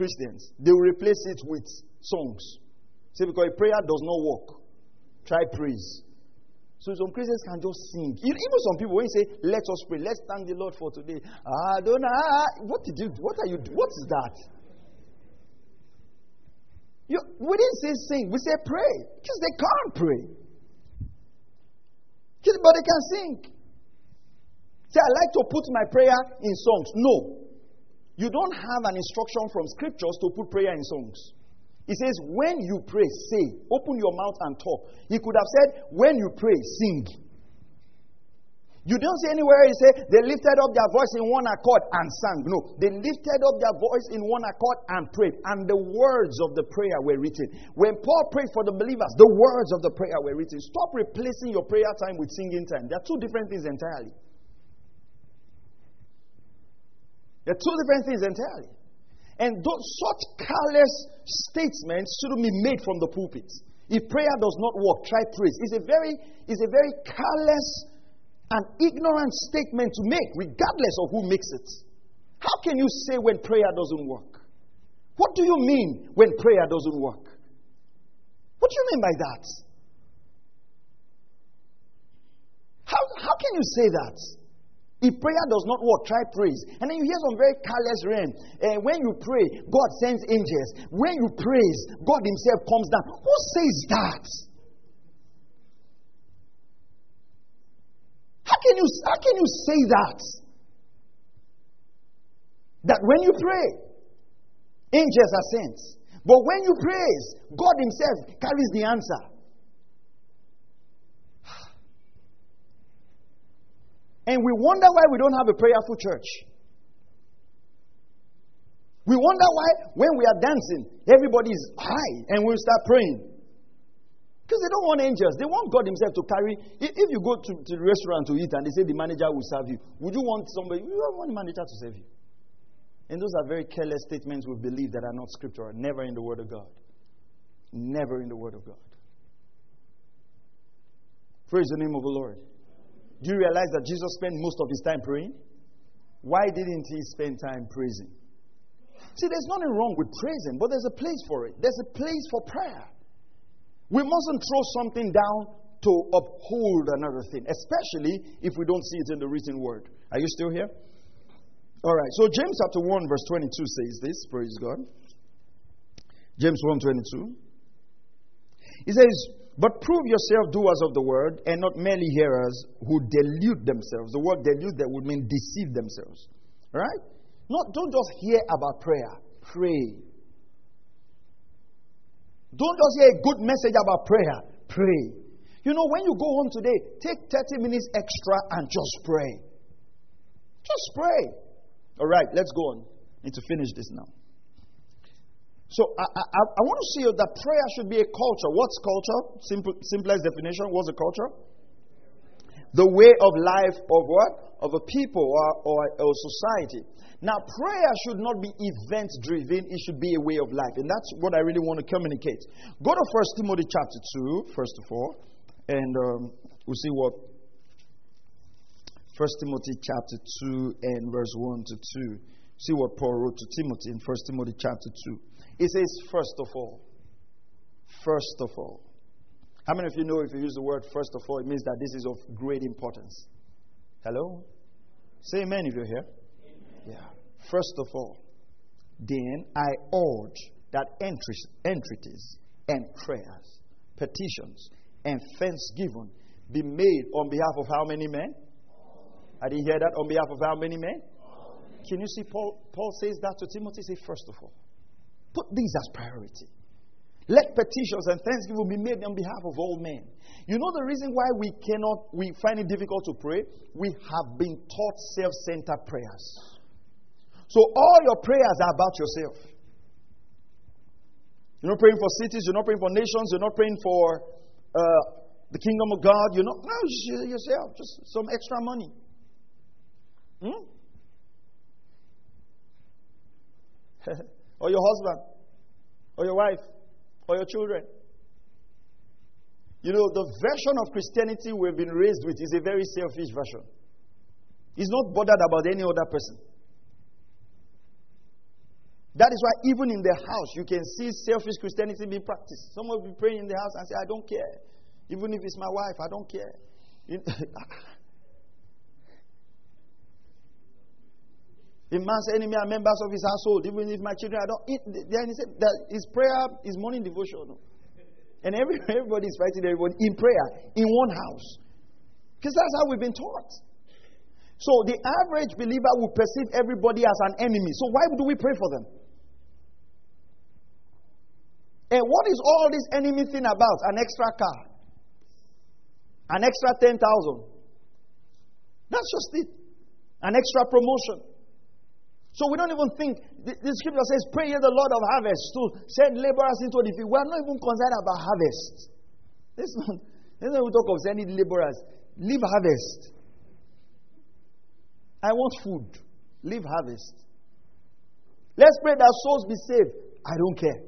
Christians, they will replace it with songs. See, because prayer does not work. Try praise. So some Christians can just sing. Even some people, when you say, let us pray, let's thank the Lord for today. Ah, don't ah, what did you what are you what is that? You, we didn't say sing, we say pray. Because they can't pray. But they can sing. Say, I like to put my prayer in songs. No. You don't have an instruction from scriptures to put prayer in songs. He says, when you pray, say, open your mouth and talk. He could have said, when you pray, sing. You don't see anywhere he say they lifted up their voice in one accord and sang. No, they lifted up their voice in one accord and prayed, and the words of the prayer were written. When Paul prayed for the believers, the words of the prayer were written. Stop replacing your prayer time with singing time. They are two different things entirely. They're two different things entirely. And such careless statements shouldn't be made from the pulpit. If prayer does not work, try praise. It's a very, it's a very careless and ignorant statement to make, regardless of who makes it. How can you say when prayer doesn't work? What do you mean when prayer doesn't work? What do you mean by that? How, how can you say that? If prayer does not work, try praise. And then you hear some very careless rain. Uh, when you pray, God sends angels. When you praise, God Himself comes down. Who says that? How can you, how can you say that? That when you pray, angels are sent. But when you praise, God Himself carries the answer. And we wonder why we don't have a prayerful church. We wonder why, when we are dancing, everybody is high and we start praying. Because they don't want angels. They want God Himself to carry. If, if you go to, to the restaurant to eat and they say the manager will serve you, would you want somebody? You don't want the manager to serve you. And those are very careless statements we believe that are not scriptural. Never in the Word of God. Never in the Word of God. Praise the name of the Lord. Do you realize that Jesus spent most of his time praying? Why didn't he spend time praising? See, there's nothing wrong with praising, but there's a place for it. There's a place for prayer. We mustn't throw something down to uphold another thing, especially if we don't see it in the written word. Are you still here? All right. So James chapter 1 verse 22 says this, praise God. James 1:22. He says, "But prove yourself doers of the word and not merely hearers who delude themselves." The word delude that would mean deceive themselves. Right? Not don't just hear about prayer. Pray. Don't just hear a good message about prayer. Pray. You know, when you go home today, take 30 minutes extra and just pray. Just pray. All right, let's go on. Need to finish this now. So I, I, I want to see that prayer should be a culture. What's culture? Simple, simplest definition. What's a culture? The way of life of what? Of a people or, or, society. Now, prayer should not be event driven, it should be a way of life. And that's what I really want to communicate. Go to 1 Timothy chapter 2, first of all, and um, we'll see what 1 Timothy chapter 2 and verse 1 to 2. See what Paul wrote to Timothy in 1 Timothy chapter 2. It says, first of all. First of all. How many of you know if you use the word first of all, it means that this is of great importance? Hello? Say amen if you're here. Yeah. First of all, then I urge that entries, entreaties and prayers, petitions, and thanksgiving be made on behalf of how many men? I didn't hear that. On behalf of how many men? Can you see Paul? Paul says that to Timothy. Say, first of all, put these as priority. Let petitions and thanksgiving be made on behalf of all men. You know the reason why we cannot, we find it difficult to pray? We have been taught self centered prayers. So all your prayers are about yourself. You're not praying for cities, you're not praying for nations, you're not praying for uh, the kingdom of God. You're not, no, just yourself, just some extra money. Hmm? or your husband, or your wife, or your children. You know, the version of Christianity we've been raised with is a very selfish version. He's not bothered about any other person. That is why even in the house, you can see selfish Christianity being practiced. Someone will be praying in the house and say, I don't care. Even if it's my wife, I don't care. A man's enemy are members of his household, even if my children I don't. then he said that his prayer is morning devotion. And every, everybody is fighting everybody in prayer in one house. Because that's how we've been taught. So the average believer will perceive everybody as an enemy. So why do we pray for them? And what is all this enemy thing about? An extra car. An extra 10,000. That's just it. An extra promotion. So we don't even think, the, the scripture says, Pray ye the Lord of harvest to send laborers into the field. We are not even concerned about harvest. This not, this not we talk of sending laborers. Leave harvest. I want food. Leave harvest. Let's pray that souls be saved. I don't care.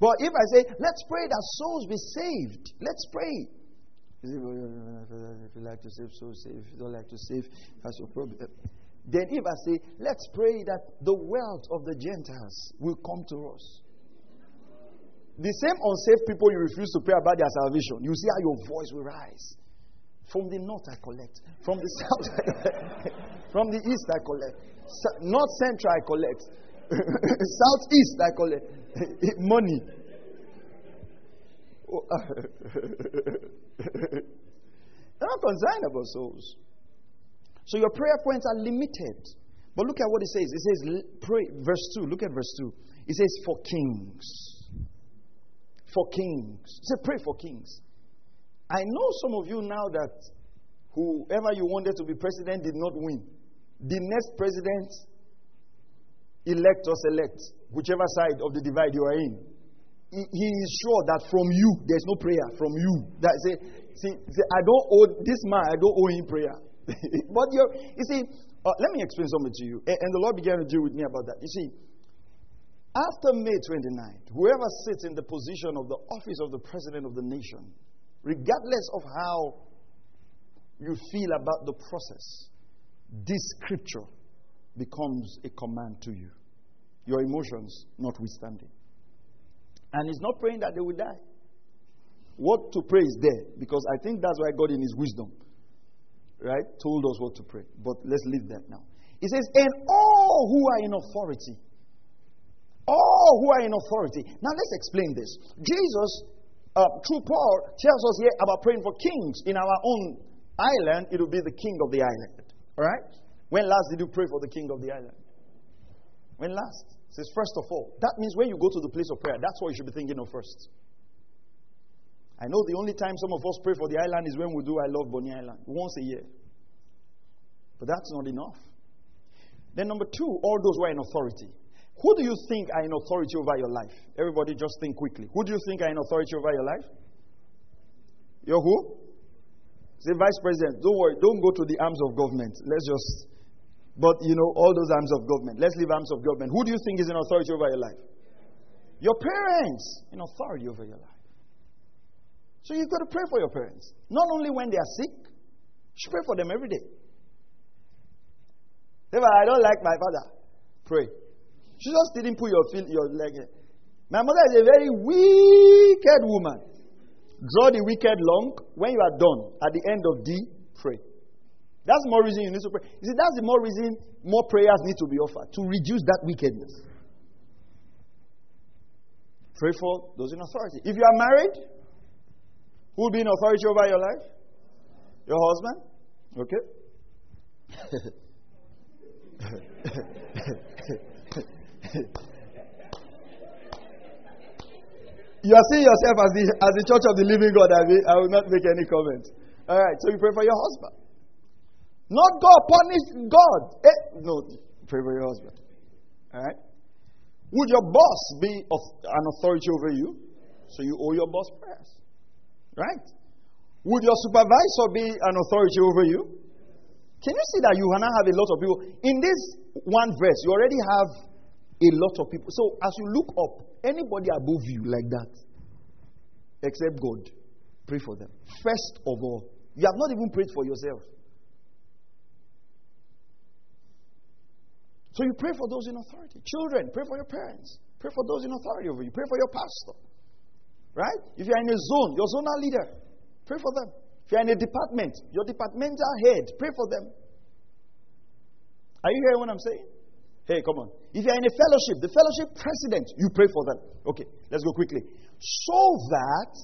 But if I say, let's pray that souls be saved, let's pray. If you like to save, so save. If you don't like to save, that's your problem. Then if I say, let's pray that the wealth of the Gentiles will come to us. The same unsaved people you refuse to pray about their salvation, you see how your voice will rise. From the north I collect. From the south I collect. From the east I collect. North central I collect. Southeast I collect. Money. Oh, They're not concerned about souls. So your prayer points are limited. But look at what it says. It says, pray, verse 2. Look at verse 2. It says, for kings. For kings. It says, pray for kings. I know some of you now that whoever you wanted to be president did not win. The next president, elect or select, whichever side of the divide you are in, he, is sure that from you, there's no prayer from you. That say, see, see I don't owe this man, I don't owe him prayer. but you you see, uh, let me explain something to you. And, and the Lord began to deal with me about that. You see, after May 29th, whoever sits in the position of the office of the president of the nation, regardless of how you feel about the process, this scripture becomes a command to you, your emotions notwithstanding. And he's not praying that they will die. What to pray is there because I think that's why God, in His wisdom, right, told us what to pray. But let's leave that now. He says, And all who are in authority, all who are in authority. Now let's explain this. Jesus, uh, through Paul, tells us here about praying for kings. In our own island, it will be the king of the island. All right? When last did you pray for the king of the island? When last? Says, first of all. That means when you go to the place of prayer, that's what you should be thinking of first. I know the only time some of us pray for the island is when we do I Love Bonny Island, once a year. But that's not enough. Then, number two, all those who are in authority. Who do you think are in authority over your life? Everybody just think quickly. Who do you think are in authority over your life? You're who? Say, Vice President, don't worry, don't go to the arms of government. Let's just but, you know, all those arms of government. Let's leave arms of government. Who do you think is in authority over your life? Your parents in authority over your life. So you've got to pray for your parents. Not only when they are sick, you should pray for them every day. If I don't like my father, pray. She just didn't put your, feel, your leg. My mother is a very wicked woman. Draw the wicked long. When you are done, at the end of D. That's more reason you need to pray. You see, that's the more reason more prayers need to be offered to reduce that wickedness. Pray for those in authority. If you are married, who will be in authority over your life? Your husband? Okay. you are seeing yourself as the, as the church of the living God. I, I will not make any comment. All right, so you pray for your husband. Not God punish God. Eh, no, pray for your husband. All right? Would your boss be an authority over you? So you owe your boss prayers. Right? Would your supervisor be an authority over you? Can you see that you now have a lot of people? In this one verse, you already have a lot of people. So as you look up, anybody above you like that, except God, pray for them. First of all, you have not even prayed for yourself. So you pray for those in authority. Children, pray for your parents. Pray for those in authority over you. Pray for your pastor. Right? If you're in a zone, your zonal leader, pray for them. If you're in a department, your departmental head, pray for them. Are you hearing what I'm saying? Hey, come on. If you're in a fellowship, the fellowship president, you pray for them. Okay, let's go quickly. So that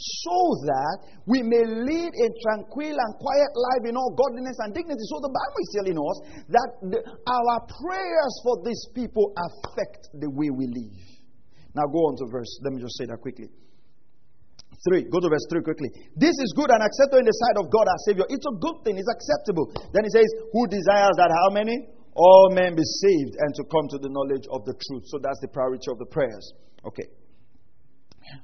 so that we may lead a tranquil and quiet life in all godliness and dignity. So the Bible is telling us that the, our prayers for these people affect the way we live. Now go on to verse. Let me just say that quickly. 3. Go to verse 3 quickly. This is good and acceptable in the sight of God our Savior. It's a good thing, it's acceptable. Then he says, Who desires that how many? All men be saved and to come to the knowledge of the truth. So that's the priority of the prayers. Okay.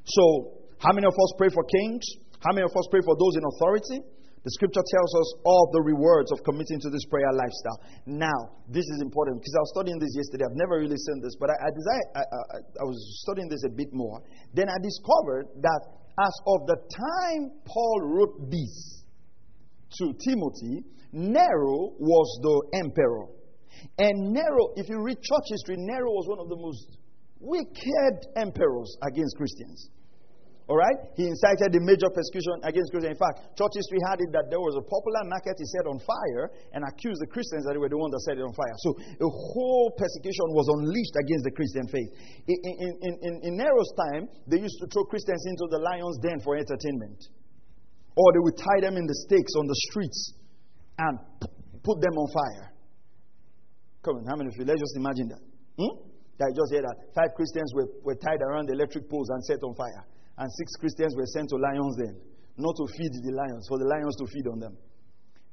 So, how many of us pray for kings? How many of us pray for those in authority? The scripture tells us all the rewards of committing to this prayer lifestyle. Now, this is important because I was studying this yesterday. I've never really seen this, but I, I, desire, I, I, I was studying this a bit more. Then I discovered that as of the time Paul wrote this to Timothy, Nero was the emperor. And Nero, if you read church history, Nero was one of the most wicked emperors against Christians. All right? He incited the major persecution against Christians. In fact, church history had it that there was a popular market he set on fire and accused the Christians that they were the ones that set it on fire. So a whole persecution was unleashed against the Christian faith. In, in, in, in Nero's time, they used to throw Christians into the lion's den for entertainment. Or they would tie them in the stakes on the streets and put them on fire. Come on, how many of you? Let's just imagine that. Hmm? That I just hear that five Christians were, were tied around the electric poles and set on fire and six Christians were sent to lions then, not to feed the lions, for the lions to feed on them.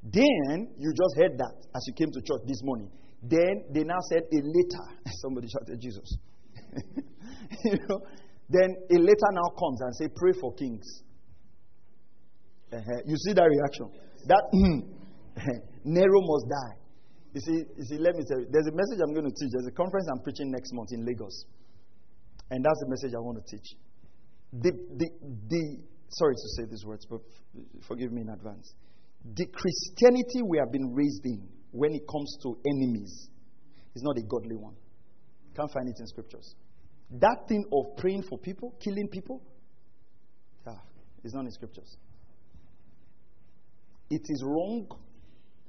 Then you just heard that as you came to church this morning. Then they now said a letter. Somebody shouted Jesus. you know, then a letter now comes and say, pray for kings. Uh-huh. You see that reaction? That Nero must die. You see, you see, let me tell you, there's a message I'm going to teach. There's a conference I'm preaching next month in Lagos. And that's the message I want to teach the, the, the, sorry to say these words, but forgive me in advance. The Christianity we have been raised in when it comes to enemies is not a godly one. Can't find it in scriptures. That thing of praying for people, killing people, ah, is not in scriptures. It is wrong.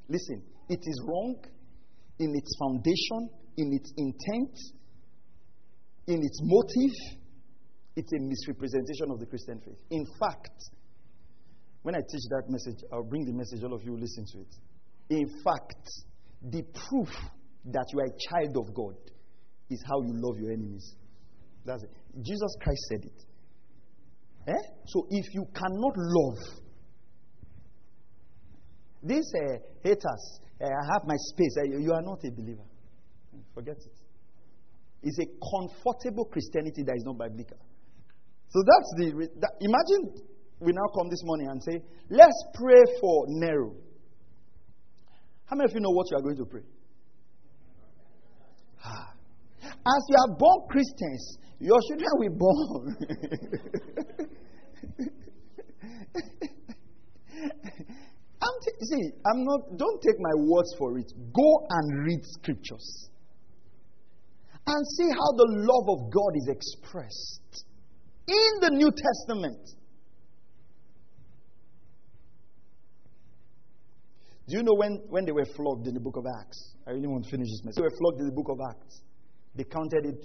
Listen, it is wrong in its foundation, in its intent, in its motive it's a misrepresentation of the Christian faith. In fact, when I teach that message, I'll bring the message, all of you listen to it. In fact, the proof that you are a child of God is how you love your enemies. That's it. Jesus Christ said it. Eh? So if you cannot love these uh, haters, uh, I have my space, uh, you are not a believer. Forget it. It's a comfortable Christianity that is not biblical. So that's the. That, imagine we now come this morning and say, let's pray for Nero. How many of you know what you are going to pray? Ah. As you are born Christians, your children will be born. I'm t- see, I'm not. Don't take my words for it. Go and read scriptures and see how the love of God is expressed in the New Testament. Do you know when, when they were flogged in the book of Acts? I really want to finish this message. They were flogged in the book of Acts. They counted it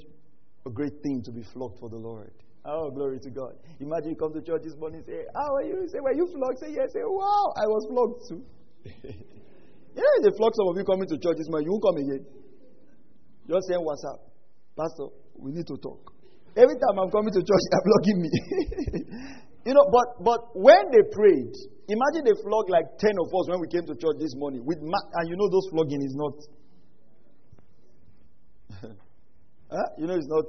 a great thing to be flogged for the Lord. Oh, glory to God. Imagine you come to church this morning and say, How are you? Say, Were you flogged? Say, Yes. Say, Wow, I was flogged too. yeah, they flog some of you coming to church this morning. You won't come again. Just saying, What's up? Pastor, we need to talk. Every time I'm coming to church, they're flogging me. you know, but but when they prayed, imagine they flogged like ten of us when we came to church this morning. With ma- and you know those flogging is not. huh? You know it's not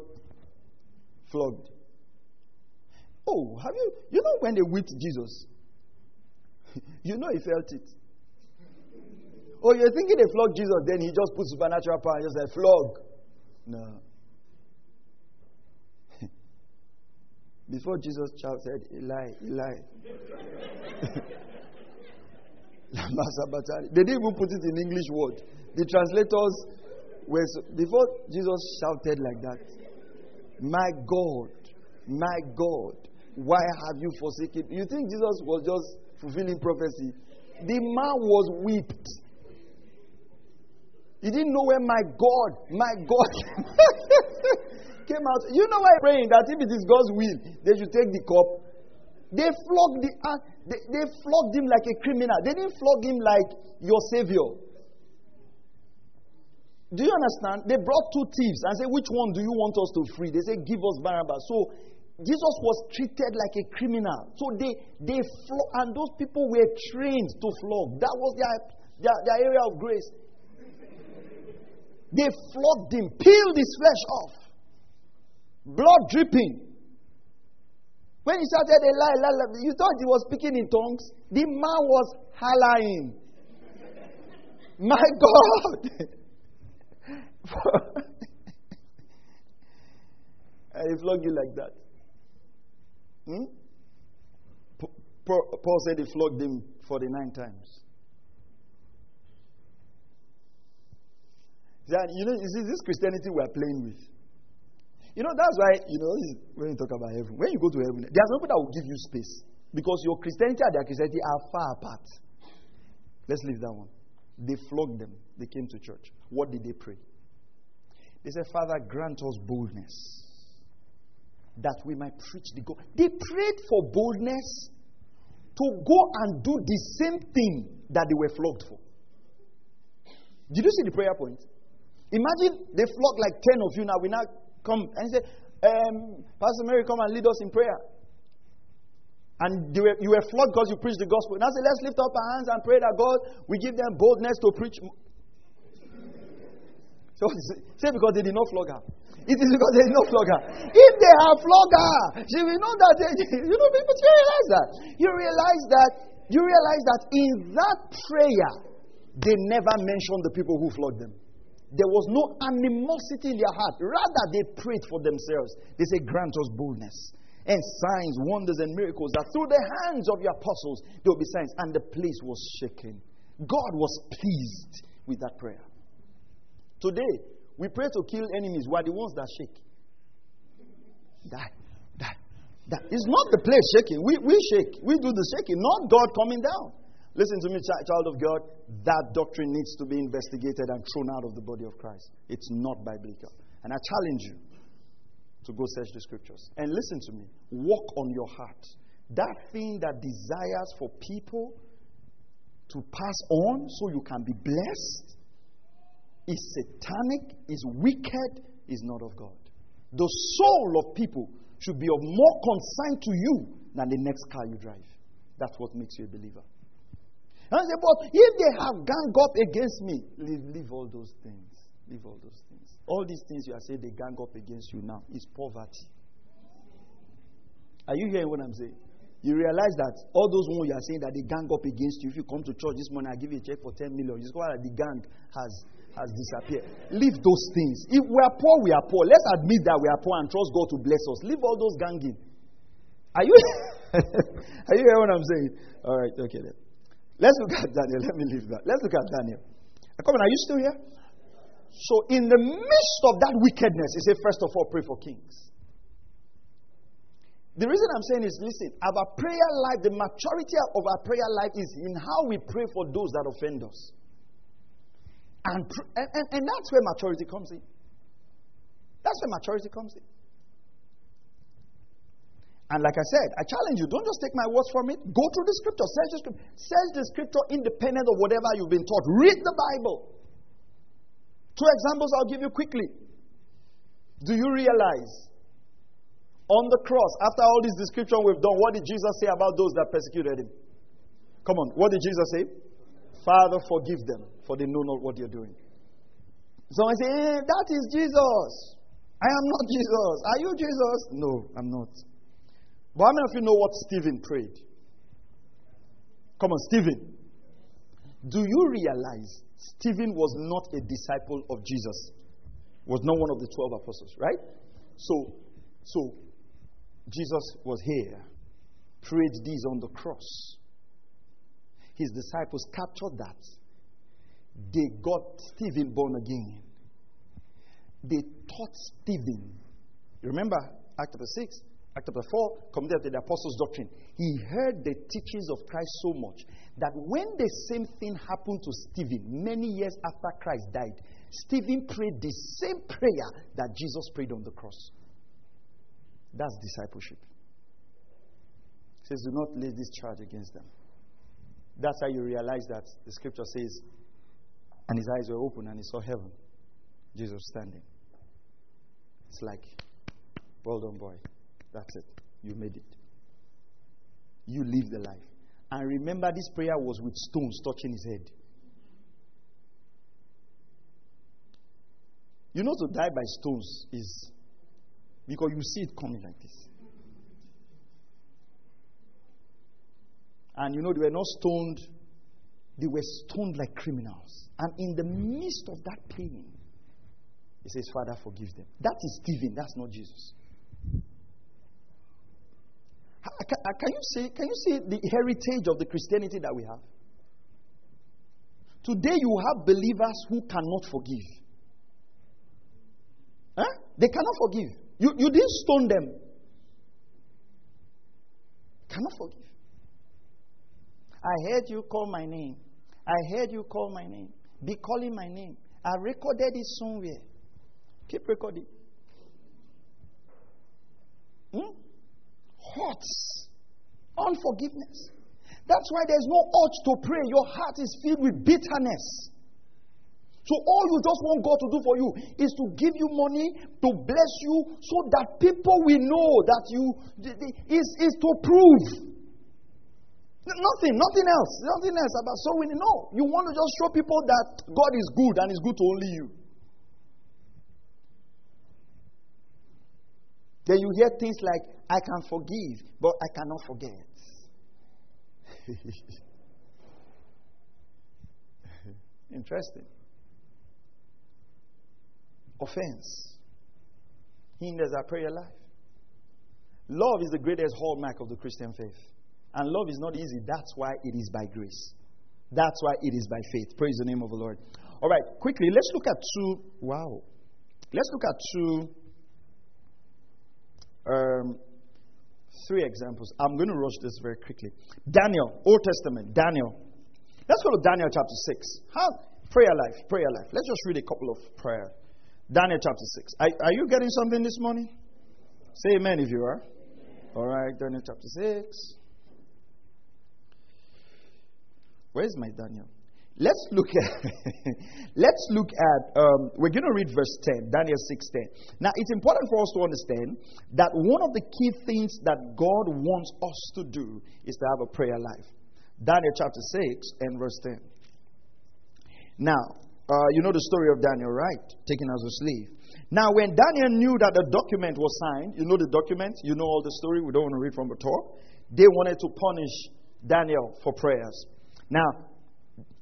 flogged. Oh, have you? You know when they whipped Jesus? you know he felt it. Oh, you're thinking they flogged Jesus, then he just put supernatural power and just said, flog. No. Before Jesus shouted, Eli, Eli. they didn't even put it in English word. The translators were, so, before Jesus shouted like that, My God, my God, why have you forsaken? You think Jesus was just fulfilling prophecy? The man was whipped. He didn't know where my God, my God. came out. You know why I'm praying that if it is God's will, they should take the cup. They flogged the uh, they, they flogged him like a criminal. They didn't flog him like your savior. Do you understand? They brought two thieves and said, Which one do you want us to free? They said, Give us Barabbas. So Jesus was treated like a criminal. So they, they flog, and those people were trained to flog. That was their, their, their area of grace. They flogged him, peeled his flesh off, blood dripping. When he started a lie, lie, lie, you thought he was speaking in tongues. The man was hollering. My God! and he flogged you like that. Hmm? Paul said he flogged him 49 times. You know, is this Christianity we are playing with? You know, that's why, you know, when you talk about heaven, when you go to heaven, there's nobody that will give you space. Because your Christianity and their Christianity are far apart. Let's leave that one. They flogged them. They came to church. What did they pray? They said, Father, grant us boldness that we might preach the gospel. They prayed for boldness to go and do the same thing that they were flogged for. Did you see the prayer point? Imagine they flogged like 10 of you now. We now come and say, um, Pastor Mary, come and lead us in prayer. And you were, you were flogged because you preached the gospel. And I said, let's lift up our hands and pray that God we give them boldness to preach. So say because they did not flog her. It is because they did not flog her. If they have flogged her, she will know that they, you know, people you realize that. You realize that you realize that in that prayer, they never mentioned the people who flogged them. There was no animosity in their heart. Rather, they prayed for themselves. They said, Grant us boldness and signs, wonders, and miracles, that through the hands of your apostles there will be signs. And the place was shaken. God was pleased with that prayer. Today, we pray to kill enemies. We are the ones that shake. That, that, that is not the place shaking. We, we shake. We do the shaking, not God coming down. Listen to me, child of God. That doctrine needs to be investigated and thrown out of the body of Christ. It's not biblical. And I challenge you to go search the scriptures. And listen to me. Walk on your heart. That thing that desires for people to pass on so you can be blessed is satanic, is wicked, is not of God. The soul of people should be of more concern to you than the next car you drive. That's what makes you a believer. And I say, but if they have gang up against me, leave, leave all those things. Leave all those things. All these things you are saying they gang up against you now is poverty. Are you hearing what I'm saying? You realize that all those ones you are saying that they gang up against you. If you come to church this morning, I give you a check for 10 million. You discover that the gang has, has disappeared. Leave those things. If we are poor, we are poor. Let's admit that we are poor and trust God to bless us. Leave all those ganging. Are you, are you hearing what I'm saying? All right, okay then. Let's look at Daniel. Let me leave that. Let's look at Daniel. Come on, are you still here? So, in the midst of that wickedness, he said, first of all, pray for kings. The reason I'm saying is listen, our prayer life, the maturity of our prayer life is in how we pray for those that offend us. And, and, and that's where maturity comes in. That's where maturity comes in. And like I said, I challenge you, don't just take my words from it. Go through the scripture. Search the scripture. Search the scripture independent of whatever you've been taught. Read the Bible. Two examples I'll give you quickly. Do you realize on the cross, after all this description we've done, what did Jesus say about those that persecuted him? Come on, what did Jesus say? Father, forgive them, for they know not what they're doing. Someone say, eh, That is Jesus. I am not Jesus. Are you Jesus? No, I'm not. But how many of you know what Stephen prayed? Come on, Stephen. Do you realize Stephen was not a disciple of Jesus? Was not one of the 12 apostles, right? So, so Jesus was here, prayed these on the cross. His disciples captured that. They got Stephen born again. They taught Stephen. You remember Act chapter 6? Act chapter 4, committed to the apostles' doctrine. He heard the teachings of Christ so much that when the same thing happened to Stephen many years after Christ died, Stephen prayed the same prayer that Jesus prayed on the cross. That's discipleship. He says, Do not lay this charge against them. That's how you realize that the scripture says, and his eyes were open and he saw heaven. Jesus standing. It's like, well done, boy. That's it. You made it. You live the life. And remember, this prayer was with stones touching his head. You know, to die by stones is because you see it coming like this. And you know, they were not stoned, they were stoned like criminals. And in the midst of that pain, he says, Father, forgive them. That is Stephen, that's not Jesus. Can you see, can you see the heritage of the Christianity that we have? Today you have believers who cannot forgive. Huh? They cannot forgive. You, you didn't stone them. Cannot forgive. I heard you call my name. I heard you call my name. Be calling my name. I recorded it somewhere. Keep recording. Hmm? Hurts. Unforgiveness. That's why there's no urge to pray. Your heart is filled with bitterness. So all you just want God to do for you is to give you money, to bless you, so that people will know that you is, is to prove. Nothing, nothing else, nothing else about so winning. No, you want to just show people that God is good and is good to only you. Then you hear things like, I can forgive, but I cannot forget. Interesting. Offense hinders our prayer life. Love is the greatest hallmark of the Christian faith. And love is not easy. That's why it is by grace. That's why it is by faith. Praise the name of the Lord. All right, quickly, let's look at two. Wow. Let's look at two. Um, three examples. I'm going to rush this very quickly. Daniel, Old Testament, Daniel. Let's go to Daniel chapter 6. How? Prayer life, prayer life. Let's just read a couple of prayer. Daniel chapter 6. Are, are you getting something this morning? Say amen if you are. All right, Daniel chapter 6. Where's my Daniel? Let's look at let's look at um, we're going to read verse 10 daniel 6.10 now it's important for us to understand that one of the key things that god wants us to do is to have a prayer life. Daniel chapter 6 and verse 10 now uh, you know the story of daniel right? Taken as a slave. Now when daniel knew that the document was signed you know the document you know all the story we don't want to read from the top they wanted to punish daniel for prayers. Now,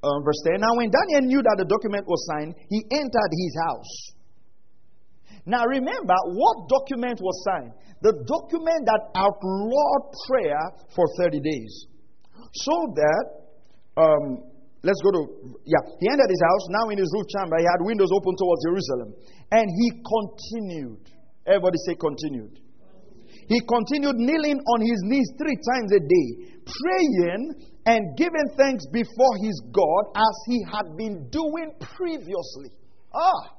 um, verse 10 Now, when Daniel knew that the document was signed, he entered his house. Now, remember what document was signed? The document that outlawed prayer for 30 days. So that, um, let's go to, yeah, he entered his house. Now, in his roof chamber, he had windows open towards Jerusalem. And he continued. Everybody say, continued. He continued kneeling on his knees three times a day, praying and giving thanks before his God as he had been doing previously. Ah!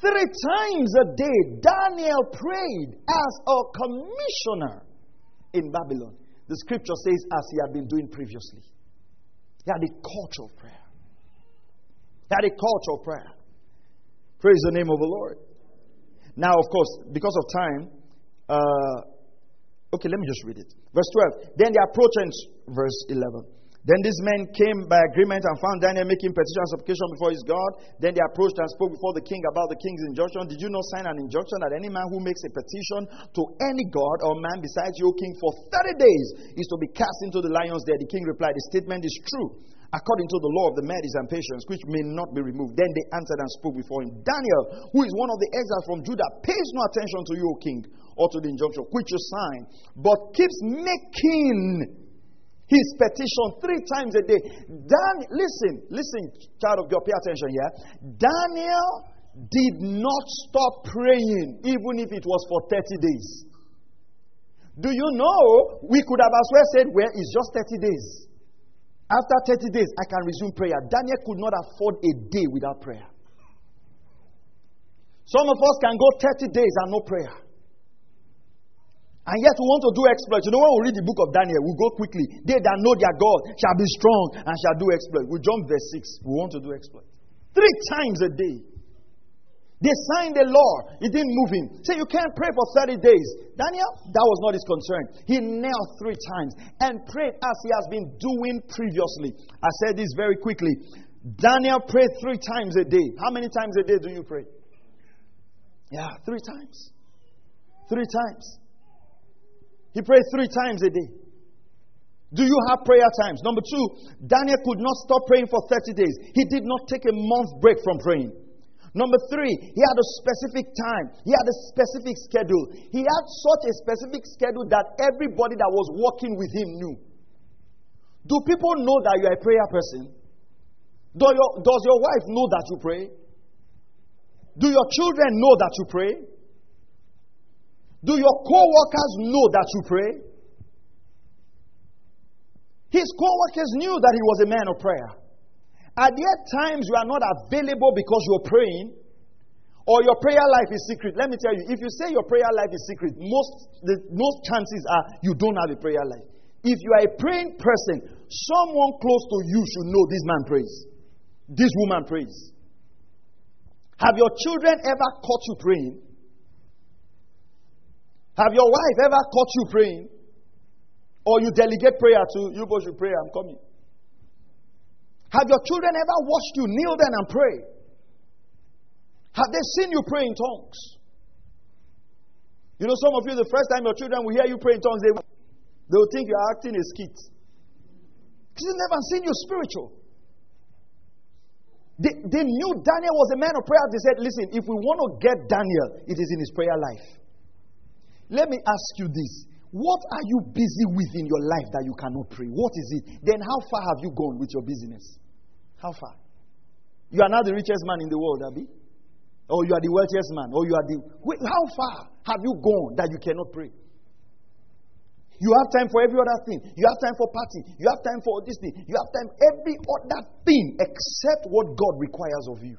Three times a day, Daniel prayed as a commissioner in Babylon. The scripture says, as he had been doing previously. He had a culture of prayer. He had a culture of prayer. Praise the name of the Lord. Now, of course, because of time, uh, okay, let me just read it. Verse 12. Then they approached, verse 11. Then these men came by agreement and found Daniel making petition and supplication before his God. Then they approached and spoke before the king about the king's injunction. Did you not sign an injunction that any man who makes a petition to any god or man besides your king for 30 days is to be cast into the lions there? The king replied, The statement is true according to the law of the Medes and Persians, which may not be removed. Then they answered and spoke before him. Daniel, who is one of the exiles from Judah, pays no attention to you, O king, or to the injunction which you sign, but keeps making his petition three times a day. Dan, listen, listen, child of God, pay attention here. Daniel did not stop praying, even if it was for 30 days. Do you know we could have as well said, Well, it's just 30 days. After 30 days, I can resume prayer. Daniel could not afford a day without prayer. Some of us can go 30 days and no prayer. And yet we want to do exploits. You know, when we read the book of Daniel, we go quickly. They that know their God shall be strong and shall do exploits. We jump verse 6. We want to do exploits. Three times a day. They signed the law. It didn't move him. Say, you can't pray for 30 days. Daniel, that was not his concern. He knelt three times and prayed as he has been doing previously. I said this very quickly. Daniel prayed three times a day. How many times a day do you pray? Yeah, three times. Three times. He prayed three times a day. Do you have prayer times? Number two, Daniel could not stop praying for 30 days. He did not take a month break from praying. Number three, he had a specific time. He had a specific schedule. He had such a specific schedule that everybody that was working with him knew. Do people know that you are a prayer person? Your, does your wife know that you pray? Do your children know that you pray? Do your co workers know that you pray? His co workers knew that he was a man of prayer. Are there times you are not available because you're praying? Or your prayer life is secret. Let me tell you, if you say your prayer life is secret, most, the, most chances are you don't have a prayer life. If you are a praying person, someone close to you should know this man prays. This woman prays. Have your children ever caught you praying? Have your wife ever caught you praying? Or you delegate prayer to you both should pray, I'm coming. Have your children ever watched you kneel down and pray? Have they seen you pray in tongues? You know, some of you, the first time your children will hear you pray in tongues, they, they will think you're acting a skit. Because they've never seen you spiritual. They, they knew Daniel was a man of prayer. They said, listen, if we want to get Daniel, it is in his prayer life. Let me ask you this. What are you busy with in your life that you cannot pray? What is it? Then how far have you gone with your business? How far? You are now the richest man in the world, Abby? Or you are the wealthiest man? Or you are the. Wait, how far have you gone that you cannot pray? You have time for every other thing. You have time for party. You have time for this thing. You have time every other thing except what God requires of you.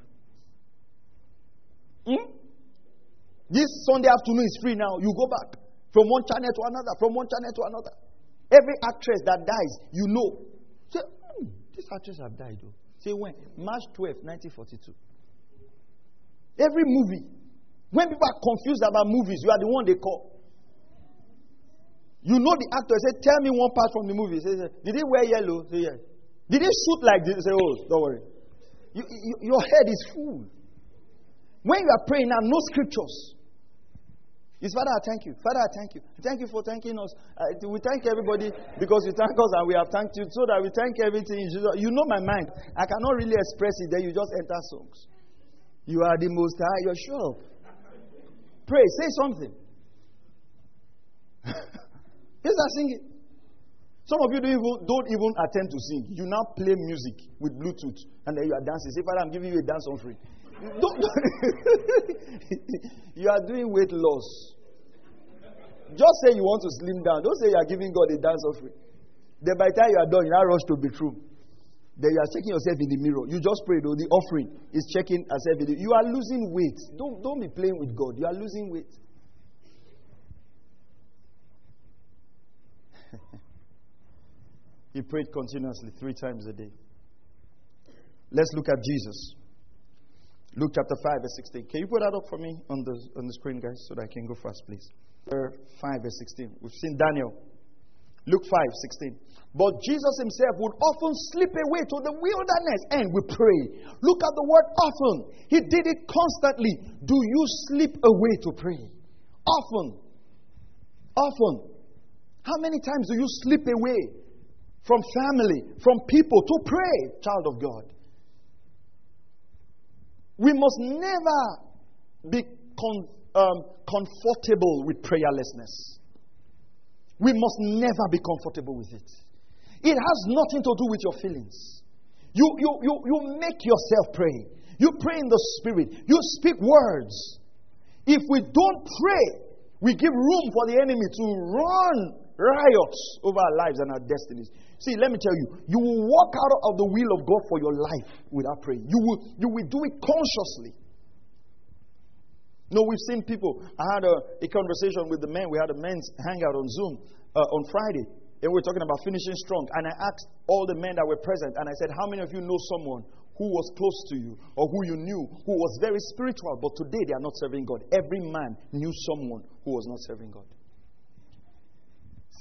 Hmm? This Sunday afternoon is free now. You go back. From one channel to another, from one channel to another. Every actress that dies, you know. Say, hmm, this actress have died though. Say when? March 12, 1942. Every movie. When people are confused about movies, you are the one they call. You know the actor. Say, tell me one part from the movie. Say, did he wear yellow? Say, yeah. Did he shoot like this? Say, oh, don't worry. You, you, your head is full. When you are praying now, no scriptures. It's Father, I thank you. Father, I thank you. Thank you for thanking us. Uh, we thank everybody because you thank us and we have thanked you so that we thank everything. You know my mind. I cannot really express it. Then you just enter songs. You are the most high. You're sure. Pray. Say something. yes, I singing. Some of you don't even, don't even attempt to sing. You now play music with Bluetooth and then you are dancing. Say, Father, I'm giving you a dance on free. Don't, you are doing weight loss. Just say you want to slim down. Don't say you are giving God a dance offering. Then by the time you are done, you now rush to be true. Then you are checking yourself in the mirror. You just pray though. The offering is checking yourself in the You are losing weight. Don't, don't be playing with God. You are losing weight. he prayed continuously three times a day. Let's look at Jesus. Luke chapter 5, verse 16. Can you put that up for me on the, on the screen, guys, so that I can go fast, please? 5, verse 16. We've seen Daniel. Luke 5, 16. But Jesus himself would often slip away to the wilderness and we pray. Look at the word often. He did it constantly. Do you slip away to pray? Often. Often. How many times do you slip away from family, from people to pray, child of God? We must never be con- um, comfortable with prayerlessness. We must never be comfortable with it. It has nothing to do with your feelings. You, you, you, you make yourself pray. You pray in the spirit. You speak words. If we don't pray, we give room for the enemy to run riots over our lives and our destinies. See, let me tell you, you will walk out of the will of God for your life without praying. You will, you will do it consciously. No, we've seen people. I had a, a conversation with the men. We had a men's hangout on Zoom uh, on Friday, and we are talking about finishing strong. And I asked all the men that were present, and I said, How many of you know someone who was close to you or who you knew who was very spiritual, but today they are not serving God. Every man knew someone who was not serving God.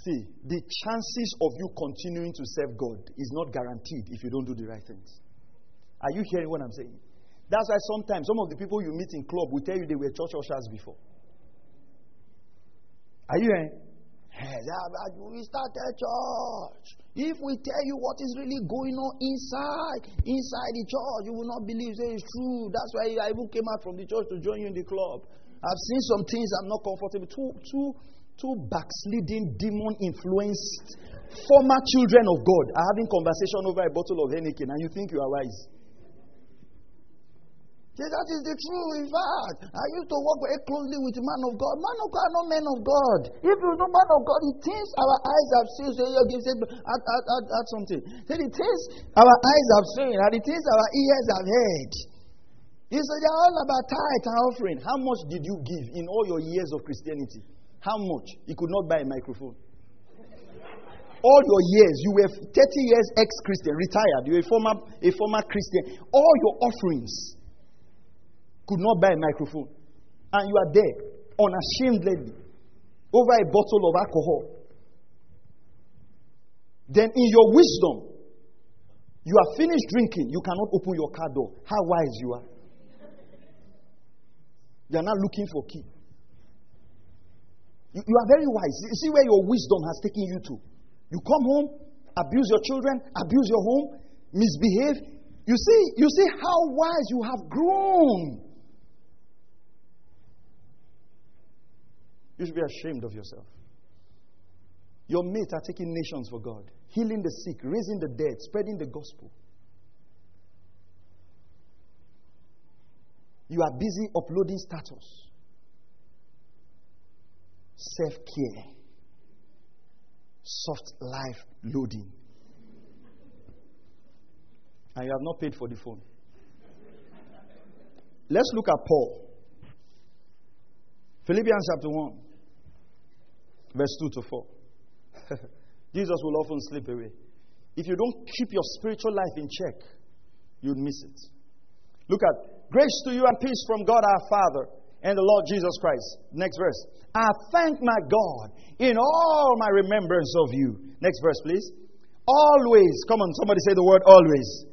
See, the chances of you continuing to serve God is not guaranteed if you don't do the right things. Are you hearing what I'm saying? That's why sometimes some of the people you meet in club will tell you they were church ushers before. Are you hearing? we started church. If we tell you what is really going on inside, inside the church, you will not believe that it's true. That's why I even came out from the church to join you in the club. I've seen some things I'm not comfortable. Two, two, two backsliding, demon influenced former children of God are having conversation over a bottle of Heineken, and you think you are wise. Say, that is the truth. In fact, I used to work very closely with man of God. Man of God, not men of God. If you know man of God, the things our eyes have seen, so you give add, add, add, add something. Say the things our eyes have seen, and the things our ears have heard. He said, they're all about tithe and offering. How much did you give in all your years of Christianity? How much? He could not buy a microphone. All your years, you were 30 years ex Christian, retired, you were a former, a former Christian. All your offerings could not buy a microphone. And you are there, unashamedly, over a bottle of alcohol. Then, in your wisdom, you are finished drinking, you cannot open your car door. How wise you are. You are not looking for key. You, you are very wise. You see where your wisdom has taken you to. You come home, abuse your children, abuse your home, misbehave. You see, you see how wise you have grown. You should be ashamed of yourself. Your mates are taking nations for God, healing the sick, raising the dead, spreading the gospel. You are busy uploading status self care, soft life loading. And you have not paid for the phone. Let's look at Paul. Philippians chapter 1, verse 2 to 4. Jesus will often slip away. If you don't keep your spiritual life in check, you'd miss it. Look at grace to you and peace from God our Father and the Lord Jesus Christ. Next verse. I thank my God in all my remembrance of you. Next verse, please. Always, come on, somebody say the word always.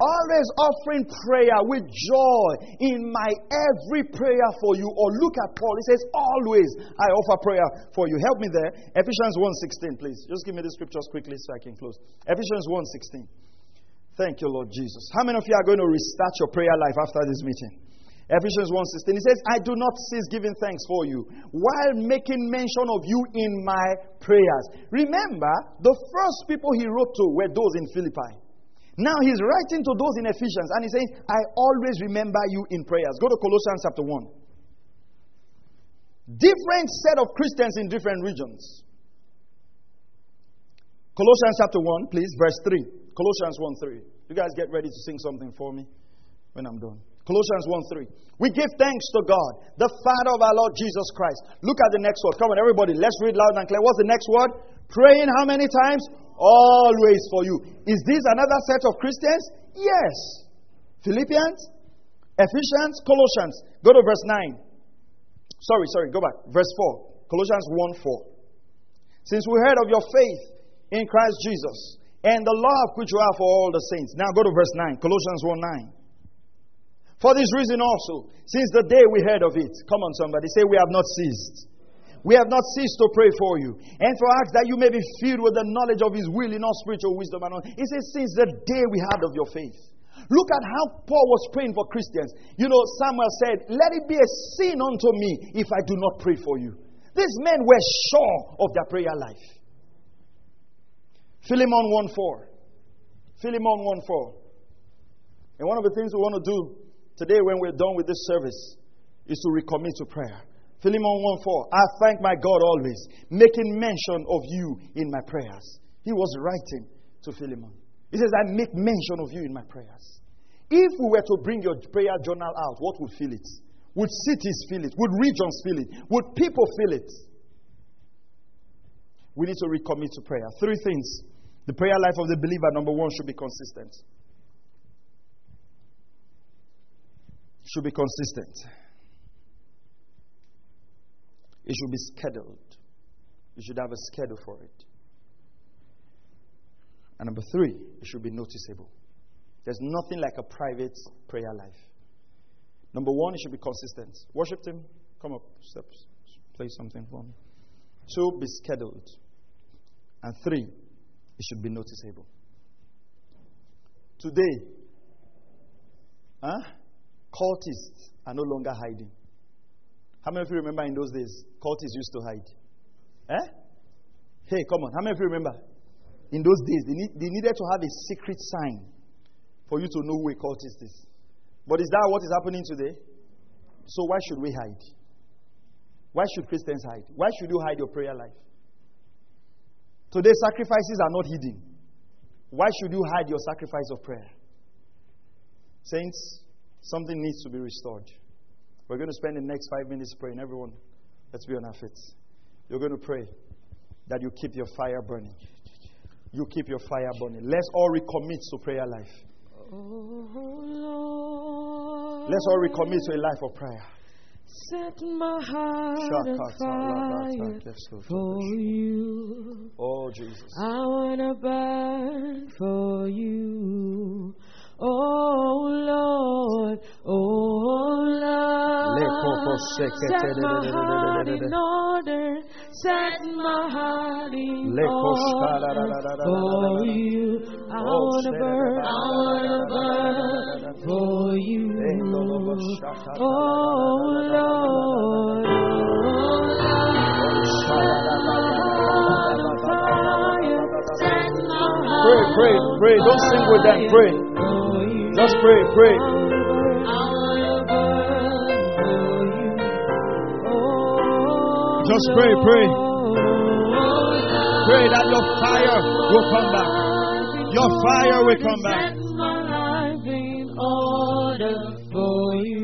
Always offering prayer with joy in my every prayer for you. Or look at Paul. He says, Always I offer prayer for you. Help me there. Ephesians 1.16, please. Just give me the scriptures quickly so I can close. Ephesians 1.16. Thank you, Lord Jesus. How many of you are going to restart your prayer life after this meeting? Ephesians 1:16. He says, I do not cease giving thanks for you while making mention of you in my prayers. Remember, the first people he wrote to were those in Philippi. Now he's writing to those in Ephesians and he says, I always remember you in prayers. Go to Colossians chapter 1. Different set of Christians in different regions. Colossians chapter 1, please, verse 3. Colossians 1 3. You guys get ready to sing something for me when I'm done. Colossians 1 3. We give thanks to God, the Father of our Lord Jesus Christ. Look at the next word. Come on, everybody. Let's read loud and clear. What's the next word? Praying how many times? Always for you. Is this another set of Christians? Yes. Philippians, Ephesians, Colossians. Go to verse 9. Sorry, sorry, go back. Verse 4. Colossians 1 4. Since we heard of your faith in Christ Jesus and the love which you have for all the saints. Now go to verse 9. Colossians 1 9. For this reason also, since the day we heard of it, come on somebody, say, We have not ceased. We have not ceased to pray for you. And for us that you may be filled with the knowledge of His will in all spiritual wisdom and all. He says, Since the day we heard of your faith. Look at how Paul was praying for Christians. You know, Samuel said, Let it be a sin unto me if I do not pray for you. These men were sure of their prayer life. Philemon 1 4. Philemon 1 4. And one of the things we want to do today, when we're done with this service, is to recommit to prayer. Philemon 1 4. I thank my God always, making mention of you in my prayers. He was writing to Philemon. He says, I make mention of you in my prayers. If we were to bring your prayer journal out, what would fill it? Would cities fill it? Would regions fill it? Would people fill it? We need to recommit to prayer. Three things. The prayer life of the believer, number one, should be consistent. Should be consistent. It should be scheduled. You should have a schedule for it. And number three, it should be noticeable. There's nothing like a private prayer life. Number one, it should be consistent. Worship team, come up, steps, play something for me. Two, be scheduled. And three, it should be noticeable. Today, huh? Cultists are no longer hiding. How many of you remember in those days, cultists used to hide? Eh? Hey, come on. How many of you remember? In those days, they, need, they needed to have a secret sign for you to know who a cultist is. But is that what is happening today? So why should we hide? Why should Christians hide? Why should you hide your prayer life? Today, sacrifices are not hidden. Why should you hide your sacrifice of prayer? Saints, something needs to be restored. We're going to spend the next five minutes praying. Everyone, let's be on our feet. You're going to pray that you keep your fire burning. You keep your fire burning. Let's all recommit to prayer life. Let's all recommit to a life of prayer. Set my heart on fire for you. Oh, Jesus. I want to burn for you. Oh Lord, oh Lord, set my heart in order, set my heart in order for you. I wanna burn, I wanna burn for you. Oh Lord, Pray, pray, pray. Don't sing with them. Pray. Just pray, pray. Just pray, pray. Pray that your fire will come back. Your fire will come back.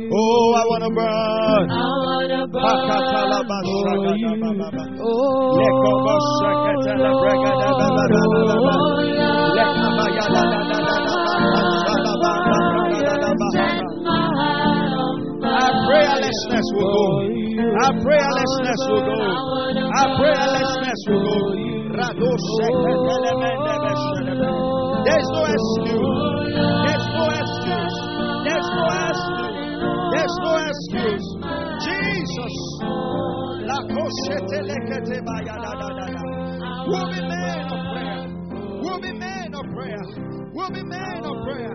Oh, I want to burn. Oh, I want to burn Our prayerlessness will go. Our prayerlessness will go. There's no excuse. There's no excuse. There's no excuse. There's no excuse. Jesus. We'll be men of prayer. We'll be men of prayer. We'll be men of prayer.